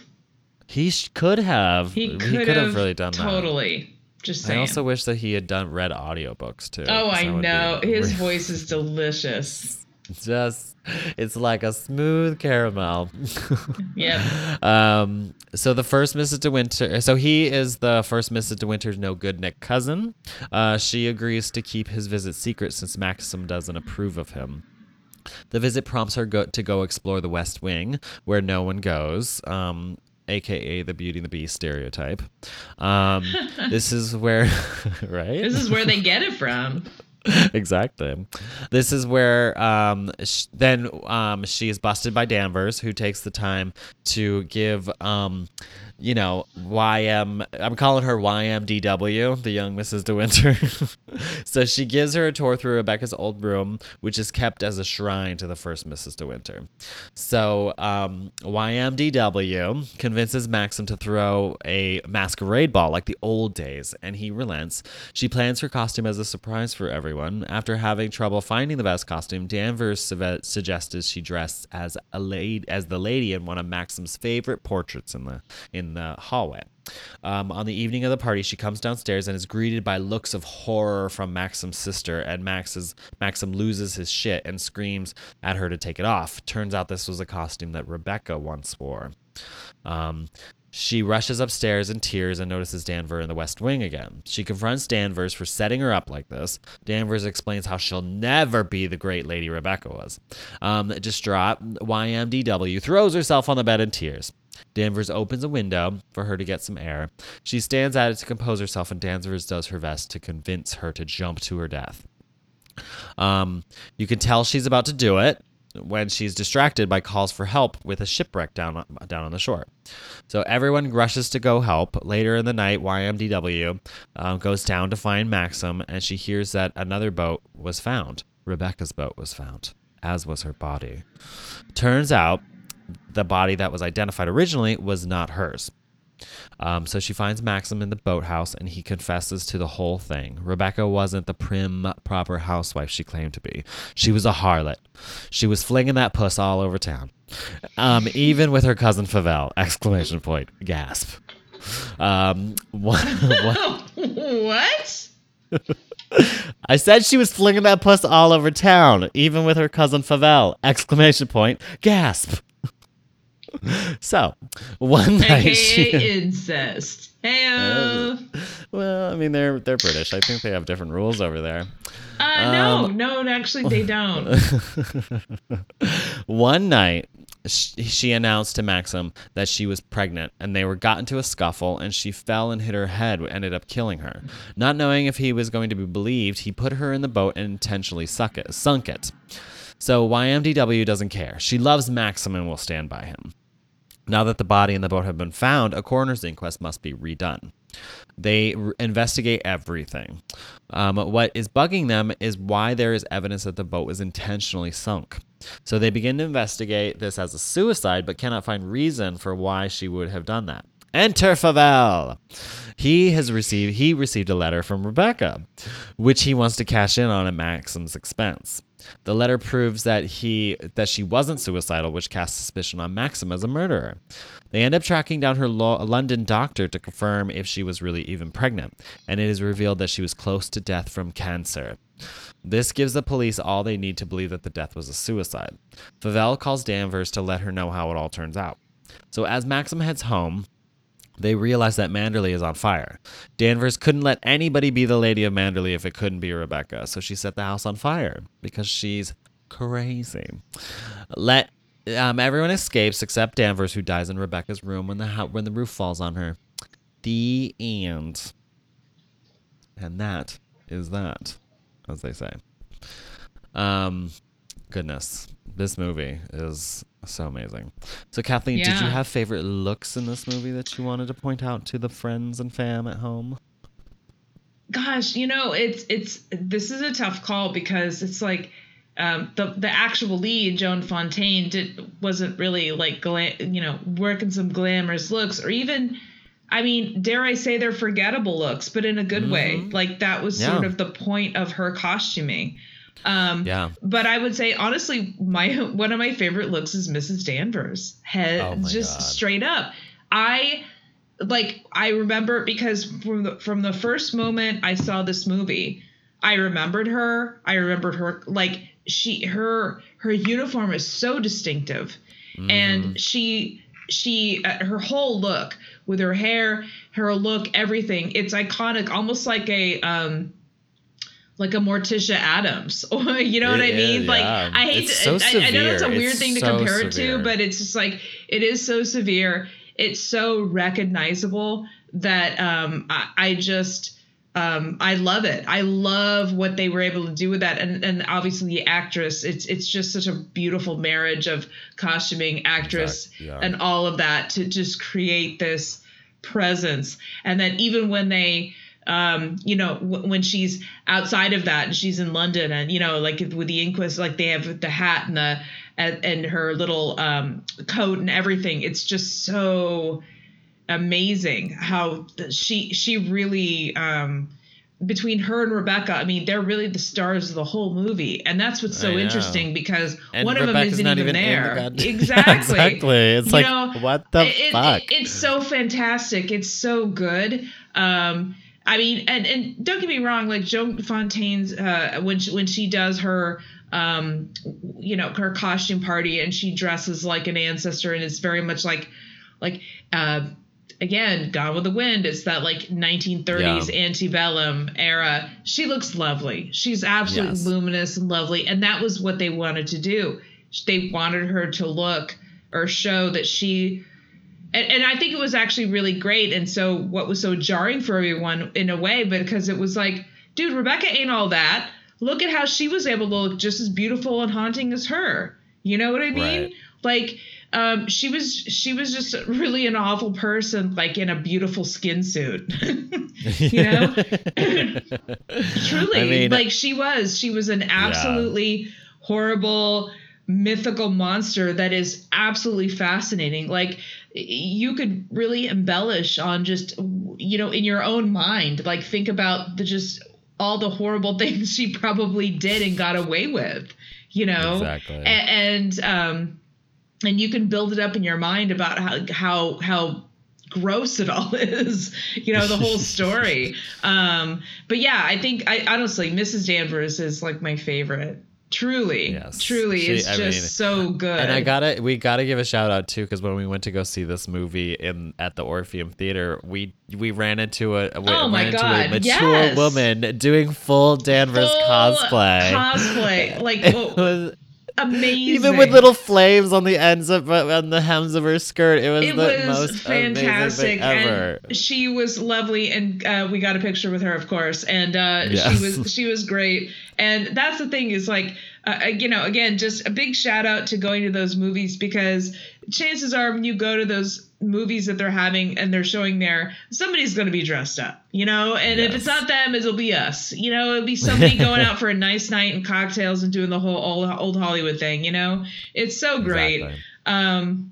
he sh- could have. He could, have really done that. totally. Just I also wish that he had done read audiobooks too. Oh, I that know his voice is *laughs* delicious. just it's like a smooth caramel. *laughs* Yep. *laughs* Um, so the first Mrs. De Winter, so he is the first Mrs. De Winter's no good Nick cousin. Uh, she agrees to keep his visit secret since Maxim doesn't approve of him. The visit prompts her go- to go explore the West Wing, where no one goes. Um, AKA the Beauty and the Beast stereotype. Um, *laughs* this is where, *laughs* right? This is where they get it from. *laughs* exactly. This is where um, sh- then um, she is busted by Danvers, who takes the time to give, um, you know, YM. I'm calling her YMDW, the young Mrs. De Winter. *laughs* so she gives her a tour through Rebecca's old room, which is kept as a shrine to the first Mrs. De Winter. So um, YMDW convinces Maxim to throw a masquerade ball like the old days, and he relents. She plans her costume as a surprise for everyone. After having trouble finding the best costume, Danvers su- suggested she dress as a lady, as the lady in one of Maxim's favorite portraits in the in the hallway. Um, on the evening of the party, she comes downstairs and is greeted by looks of horror from Maxim's sister, and Max's, Maxim loses his shit and screams at her to take it off. Turns out this was a costume that Rebecca once wore. Um, she rushes upstairs in tears and notices Danvers in the West Wing again. She confronts Danvers for setting her up like this. Danvers explains how she'll never be the great lady Rebecca was. Um, distraught, YMDW throws herself on the bed in tears. Danvers opens a window for her to get some air. She stands at it to compose herself, and Danvers does her best to convince her to jump to her death. Um, you can tell she's about to do it when she's distracted by calls for help with a shipwreck down down on the shore. So everyone rushes to go help. Later in the night, YMDW um, goes down to find Maxim, and she hears that another boat was found. Rebecca's boat was found, as was her body. Turns out, the body that was identified originally was not hers. Um, so she finds Maxim in the boathouse and he confesses to the whole thing. Rebecca wasn't the prim, proper housewife she claimed to be. She was a harlot. She was flinging that puss all over town. Um, even with her cousin Favell! *laughs* Exclamation point. Gasp. Um, what, *laughs* what? what? I said she was flinging that puss all over town, even with her cousin Favell! Exclamation point. Gasp. *laughs* So, one night AKA she. *laughs* incest. Hey. Well, I mean they're they're British. I think they have different rules over there. Uh, no, Um, no, actually, they *laughs* don't. One night, sh- she announced to Maxim that she was pregnant, and they were got into a scuffle, and she fell and hit her head, which ended up killing her. Not knowing if he was going to be believed, he put her in the boat and intentionally suck it, sunk it. So YMDW doesn't care. She loves Maxim and will stand by him. Now that the body and the boat have been found, a coroner's inquest must be redone. They investigate everything. Um, what is bugging them is why there is evidence that the boat was intentionally sunk. So they begin to investigate this as a suicide, but cannot find reason for why she would have done that. Enter Favell. He has received he received a letter from Rebecca, which he wants to cash in on at Maxim's expense. The letter proves that he that she wasn't suicidal, which casts suspicion on Maxim as a murderer. They end up tracking down her lo- London doctor to confirm if she was really even pregnant, and it is revealed that she was close to death from cancer. This gives the police all they need to believe that the death was a suicide. Favell calls Danvers to let her know how it all turns out. So as Maxim heads home, they realize that Manderley is on fire. Danvers couldn't let anybody be the lady of Manderley if it couldn't be Rebecca, so she set the house on fire because she's crazy. Let um, everyone escapes except Danvers, who dies in Rebecca's room when the ho- when the roof falls on her. The end. And that is that, as they say. Um, goodness, this movie is so amazing. So, Kathleen, did you have favorite looks in this movie that you wanted to point out to the friends and fam at home? gosh you know it's it's this is a tough call because it's like um, the the actual lead Joan Fontaine did wasn't really like gla- you know working some glamorous looks or even I mean dare I say they're forgettable looks but in a good way like that was sort Mm-hmm. Of the point of her costuming um Yeah. but I would say honestly my one of my favorite looks is Mrs. Danvers head Oh just God. straight up I like I remember because from the from the first moment I saw this movie, I remembered her. I remembered her like she her her uniform is so distinctive, Mm-hmm. and she she uh, her whole look with her hair, her look, everything. It's iconic, almost like a um like a Morticia Addams, *laughs* you know what I mean? is, like yeah. I hate It's to, so I, I know it's a weird It's thing to so compare it severe. to, but it's just like it is so severe. It's so recognizable that um, I, I just um, I love it. I love what they were able to do with that, and and obviously the actress. It's it's just such a beautiful marriage of costuming, actress, Exact- yeah. and all of that to just create this presence. And then even when they um, you know, w- when she's outside of that and she's in London and, you know, like with the inquest, like they have the hat and the, and, and her little um, coat and everything. It's just so amazing how she, she really, um, between her and Rebecca, I mean, they're really the stars of the whole movie. And that's what's so interesting because And one of them isn't even, even the there. *laughs* exactly. exactly. It's You like, know, what the it- it- fuck? it's so fantastic. It's so good. Um, I mean, and and don't get me wrong, like Joan Fontaine's uh, when she, when she does her um, you know her costume party and she dresses like an ancestor and it's very much like like uh, again Gone with the Wind. It's that like 1930s Yeah. antebellum era. She looks lovely. She's absolutely Yes. luminous and lovely, and that was what they wanted to do. They wanted her to look or show that she and, and I think it was actually really great. And so what was so jarring for everyone in a way, because it was like, dude, Rebecca ain't all that. Look at how she was able to look just as beautiful and haunting as her. You know what I mean? Right. Like, um, she was she was just *laughs* really an awful person, like in a beautiful skin suit. *laughs* you know? *laughs* Truly, I mean, like she was. She was an absolutely horrible mythical monster that is absolutely fascinating. Like you could really embellish on just you know in your own mind. Like think about the just all the horrible *laughs* things she probably did and got away with. You know, Exactly. A- and um, and you can build it up in your mind about how how how gross it all *laughs* is you know the whole *laughs* story um but yeah i think i honestly mrs danvers is like my favorite truly Yes. truly She- it's I just mean, so good And I gotta, we gotta give a shout out too, because when we went to go see this movie in at the Orpheum Theater, we we ran into a, a Oh my ran into God, a mature yes. woman doing full Danvers Full cosplay. cosplay *laughs* like It was- amazing even with little flames on the ends of on the hems of her skirt, it was it the was most fantastic ever. and she was lovely and uh, we got a picture with her of course and uh, Yes. she was she was great and that's the thing is like uh, you know again just a big shout out to going to those movies because chances are when you go to those movies that they're having and they're showing there somebody's going to be dressed up you know and if it's not them it'll be us you know it'll be somebody *laughs* going out for a nice night and cocktails and doing the whole old, old hollywood thing you know it's so great Exactly. um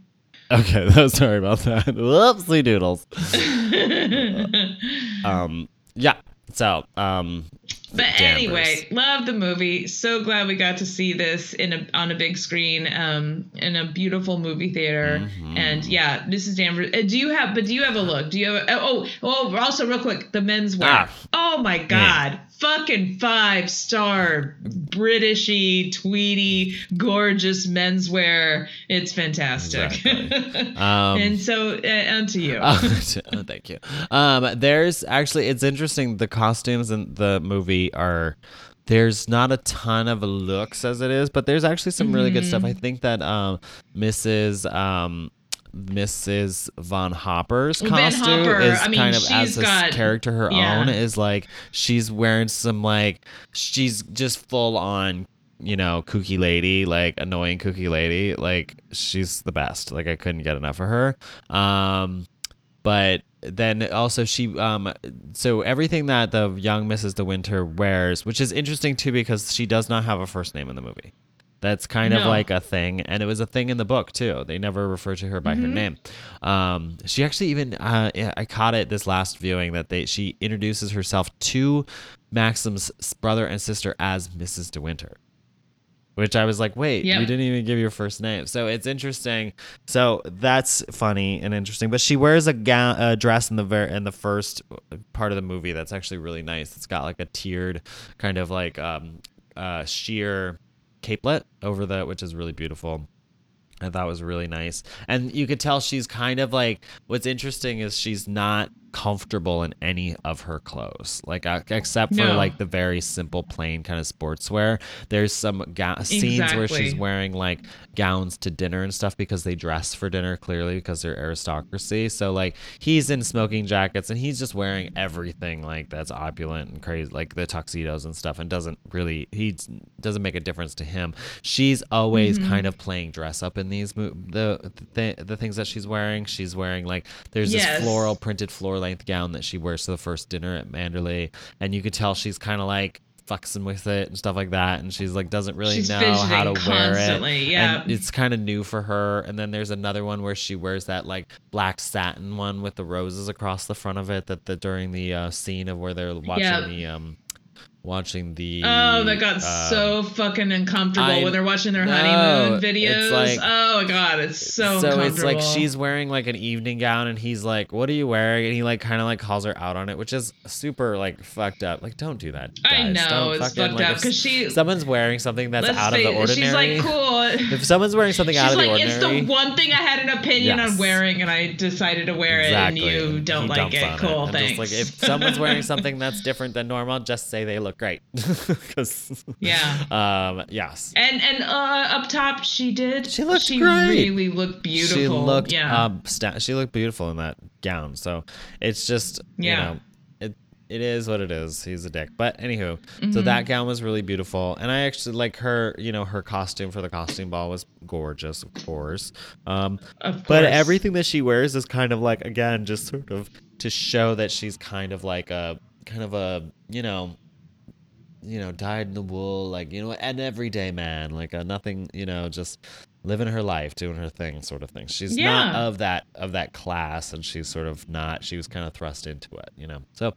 Okay, *laughs* sorry about that. Whoopsie doodles. *laughs* Um, yeah. So, um, But Danvers. anyway, love the movie. So glad we got to see this in a on a big screen, um, in a beautiful movie theater. Mm-hmm. And yeah, this is Danvers. Uh, do you have? But do you have a look? Do you have? A, oh, oh, also real quick, the menswear. Ah. oh my god, fucking five star Britishy, tweedy, gorgeous menswear. It's fantastic. *laughs* Um, and so, uh, onto you. *laughs* Oh, thank you. Um, there's actually it's interesting. The costumes in the movie are there's not a ton of looks as it is, but there's actually some really good stuff. I Mm-hmm. think that um, Mrs. Um, Mrs. Van Hopper's Well, costume Hopper, is I mean, kind of as a character her yeah. own is like she's wearing some like she's just full on you know kooky lady like annoying kooky lady like she's the best like I couldn't get enough of her um but then also she um so everything that the young Mrs. De Winter wears, which is interesting too because she does not have a first name in the movie. That's kind of like a thing, and it was a thing in the book too. They never refer to her by her name. Um, she actually even uh, I caught it this last viewing that they she introduces herself to Maxim's brother and sister as Mrs. De Winter which I was like, wait, Yep. you didn't even give your first name. So it's interesting. So that's funny and interesting. But she wears a gown, a dress in the ver- in the first part of the movie that's actually really nice. It's got like a tiered kind of like um, uh, sheer capelet over the, which is really beautiful. I thought was really nice. And you could tell she's kind of like what's interesting is she's not comfortable in any of her clothes. Like uh, except for No. like the very simple plain kind of sportswear. There's some ga- scenes where she's wearing like gowns to dinner and stuff because they dress for dinner clearly because they're aristocracy. So like he's in smoking jackets and he's just wearing everything like that's opulent and crazy like the tuxedos and stuff and doesn't really he doesn't make a difference to him. She's always Mm-hmm. kind of playing dress up in these mo- the the, the things that she's wearing. She's wearing like there's Yes. this floral printed floor length gown that she wears to the first dinner at Manderley and you could tell she's kind of like fucking with it and stuff like that and she's like doesn't really She's know how to wear it yeah. and it's kind of new for her and then there's another one where she wears that like black satin one with the roses across the front of it that the during the uh, scene of where they're watching Yeah. the um watching the Oh, that got um, so fucking uncomfortable I when they're watching their know. honeymoon videos. like- oh god, it's so, so uncomfortable. it's like she's wearing like an evening gown and he's like what are you wearing and he like kind of like calls her out on it which is super like fucked up like don't do that I know Don't it's fucking, fucked like, up because she. someone's wearing something that's out of the ordinary She's like cool. if someone's wearing something out of the ordinary it's the one thing I had an opinion Yes. on wearing, and I decided to wear Exactly. it, and you don't He like it. Cool, I'm thanks. Just like if someone's wearing *laughs* something that's different than normal, just say they look great. *laughs* 'Cause, yeah. um, yes. And and uh, up top, she did. She looked She great. really looked beautiful. She looked yeah. um, sta- she looked beautiful in that gown. So it's just you Yeah. know it it is what it is. He's a dick. But anywho, so Mm-hmm. that gown was really beautiful, and I actually like her. You know, her costume for the costume ball was gorgeous, of course. Um, of but everything that she wears is kind of like again just sort of to show that she's kind of like a kind of a you know you know dyed in the wool like you know an everyday man like a nothing you know just living her life doing her thing sort of thing. She's not of that of that class and she's sort of not she was kind of thrust into it you know? So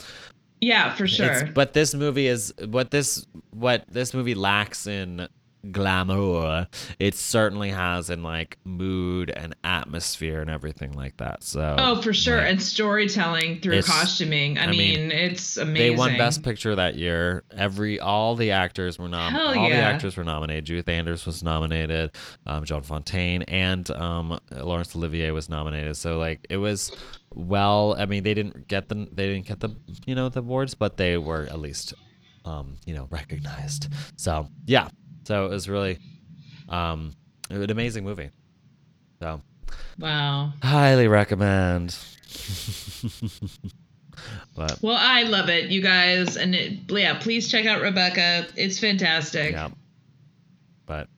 Yeah, for sure. but this movie is what this what this movie lacks in glamour. It certainly has in like mood and atmosphere and everything like that. So oh, for sure. like, and storytelling through costuming. I, I mean, mean, it's amazing. they won Best Picture that year. Every all the actors were nom- Hell all the actors were nominated. Judith Anders was nominated, um, Joan Fontaine, and um, Laurence Olivier was nominated. So like it was well. I mean, they didn't get the they didn't get the you know the awards, but they were at least um, you know recognized. So yeah, so it was really um, an amazing movie. So Wow. highly recommend. *laughs* but Well, I love it, you guys, and it, yeah, please check out Rebecca. It's fantastic. Yeah. But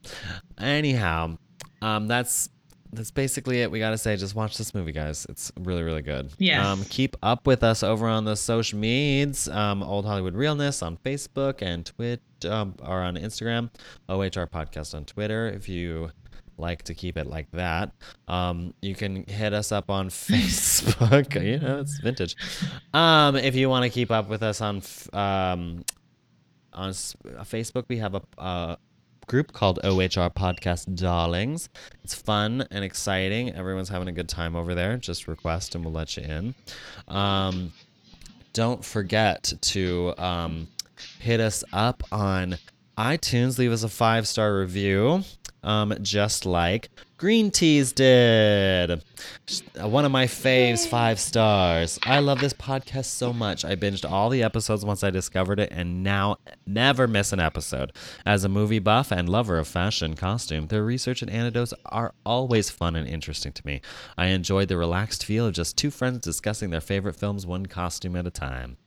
anyhow, um, that's that's basically it. We gotta say, just watch this movie, guys. It's really, really good. Yes. Um, keep up with us over on the social medias, um, Old Hollywood Realness on Facebook and Twitch, um, or on Instagram, OHR Podcast on Twitter. If you like to keep it like that. Um, you can hit us up on *laughs* Facebook. *laughs* you know, it's vintage. Um, if you want to keep up with us on f- um, on s- Facebook, we have a. Uh, group called OHR Podcast Darlings. It's fun and exciting. Everyone's having a good time over there. Just request and we'll let you in. Um, don't forget to um, hit us up on iTunes. Leave us a five star review, um, just like Green Teas did. One of my faves, five stars. I love this podcast so much. I binged all the episodes once I discovered it and now never miss an episode. As a movie buff and lover of fashion costume, their research and anecdotes are always fun and interesting to me. I enjoyed the relaxed feel of just two friends discussing their favorite films one costume at a time.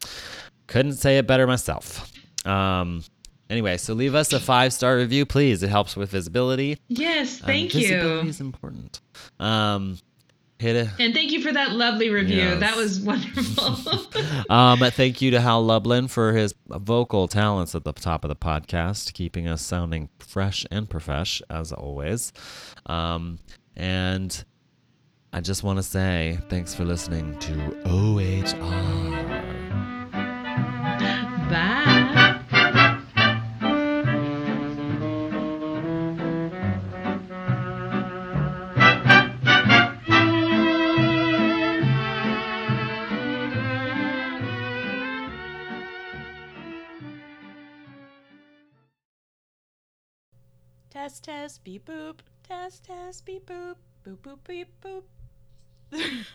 Couldn't say it better myself. Um, anyway, so leave us a five star review, please. It helps with visibility. Yes, Um, thank Visibility you. is important. Um, hit it. And thank you for that lovely review. Yes. That was wonderful. *laughs* Um, thank you to Hal Lublin for his vocal talents at the top of the podcast, keeping us sounding fresh and profesh as always. Um, and I just want to say thanks for listening to OHR. Bye. Test, test, beep, boop. Test, test, beep, boop. Boop, boop, beep, boop. *laughs*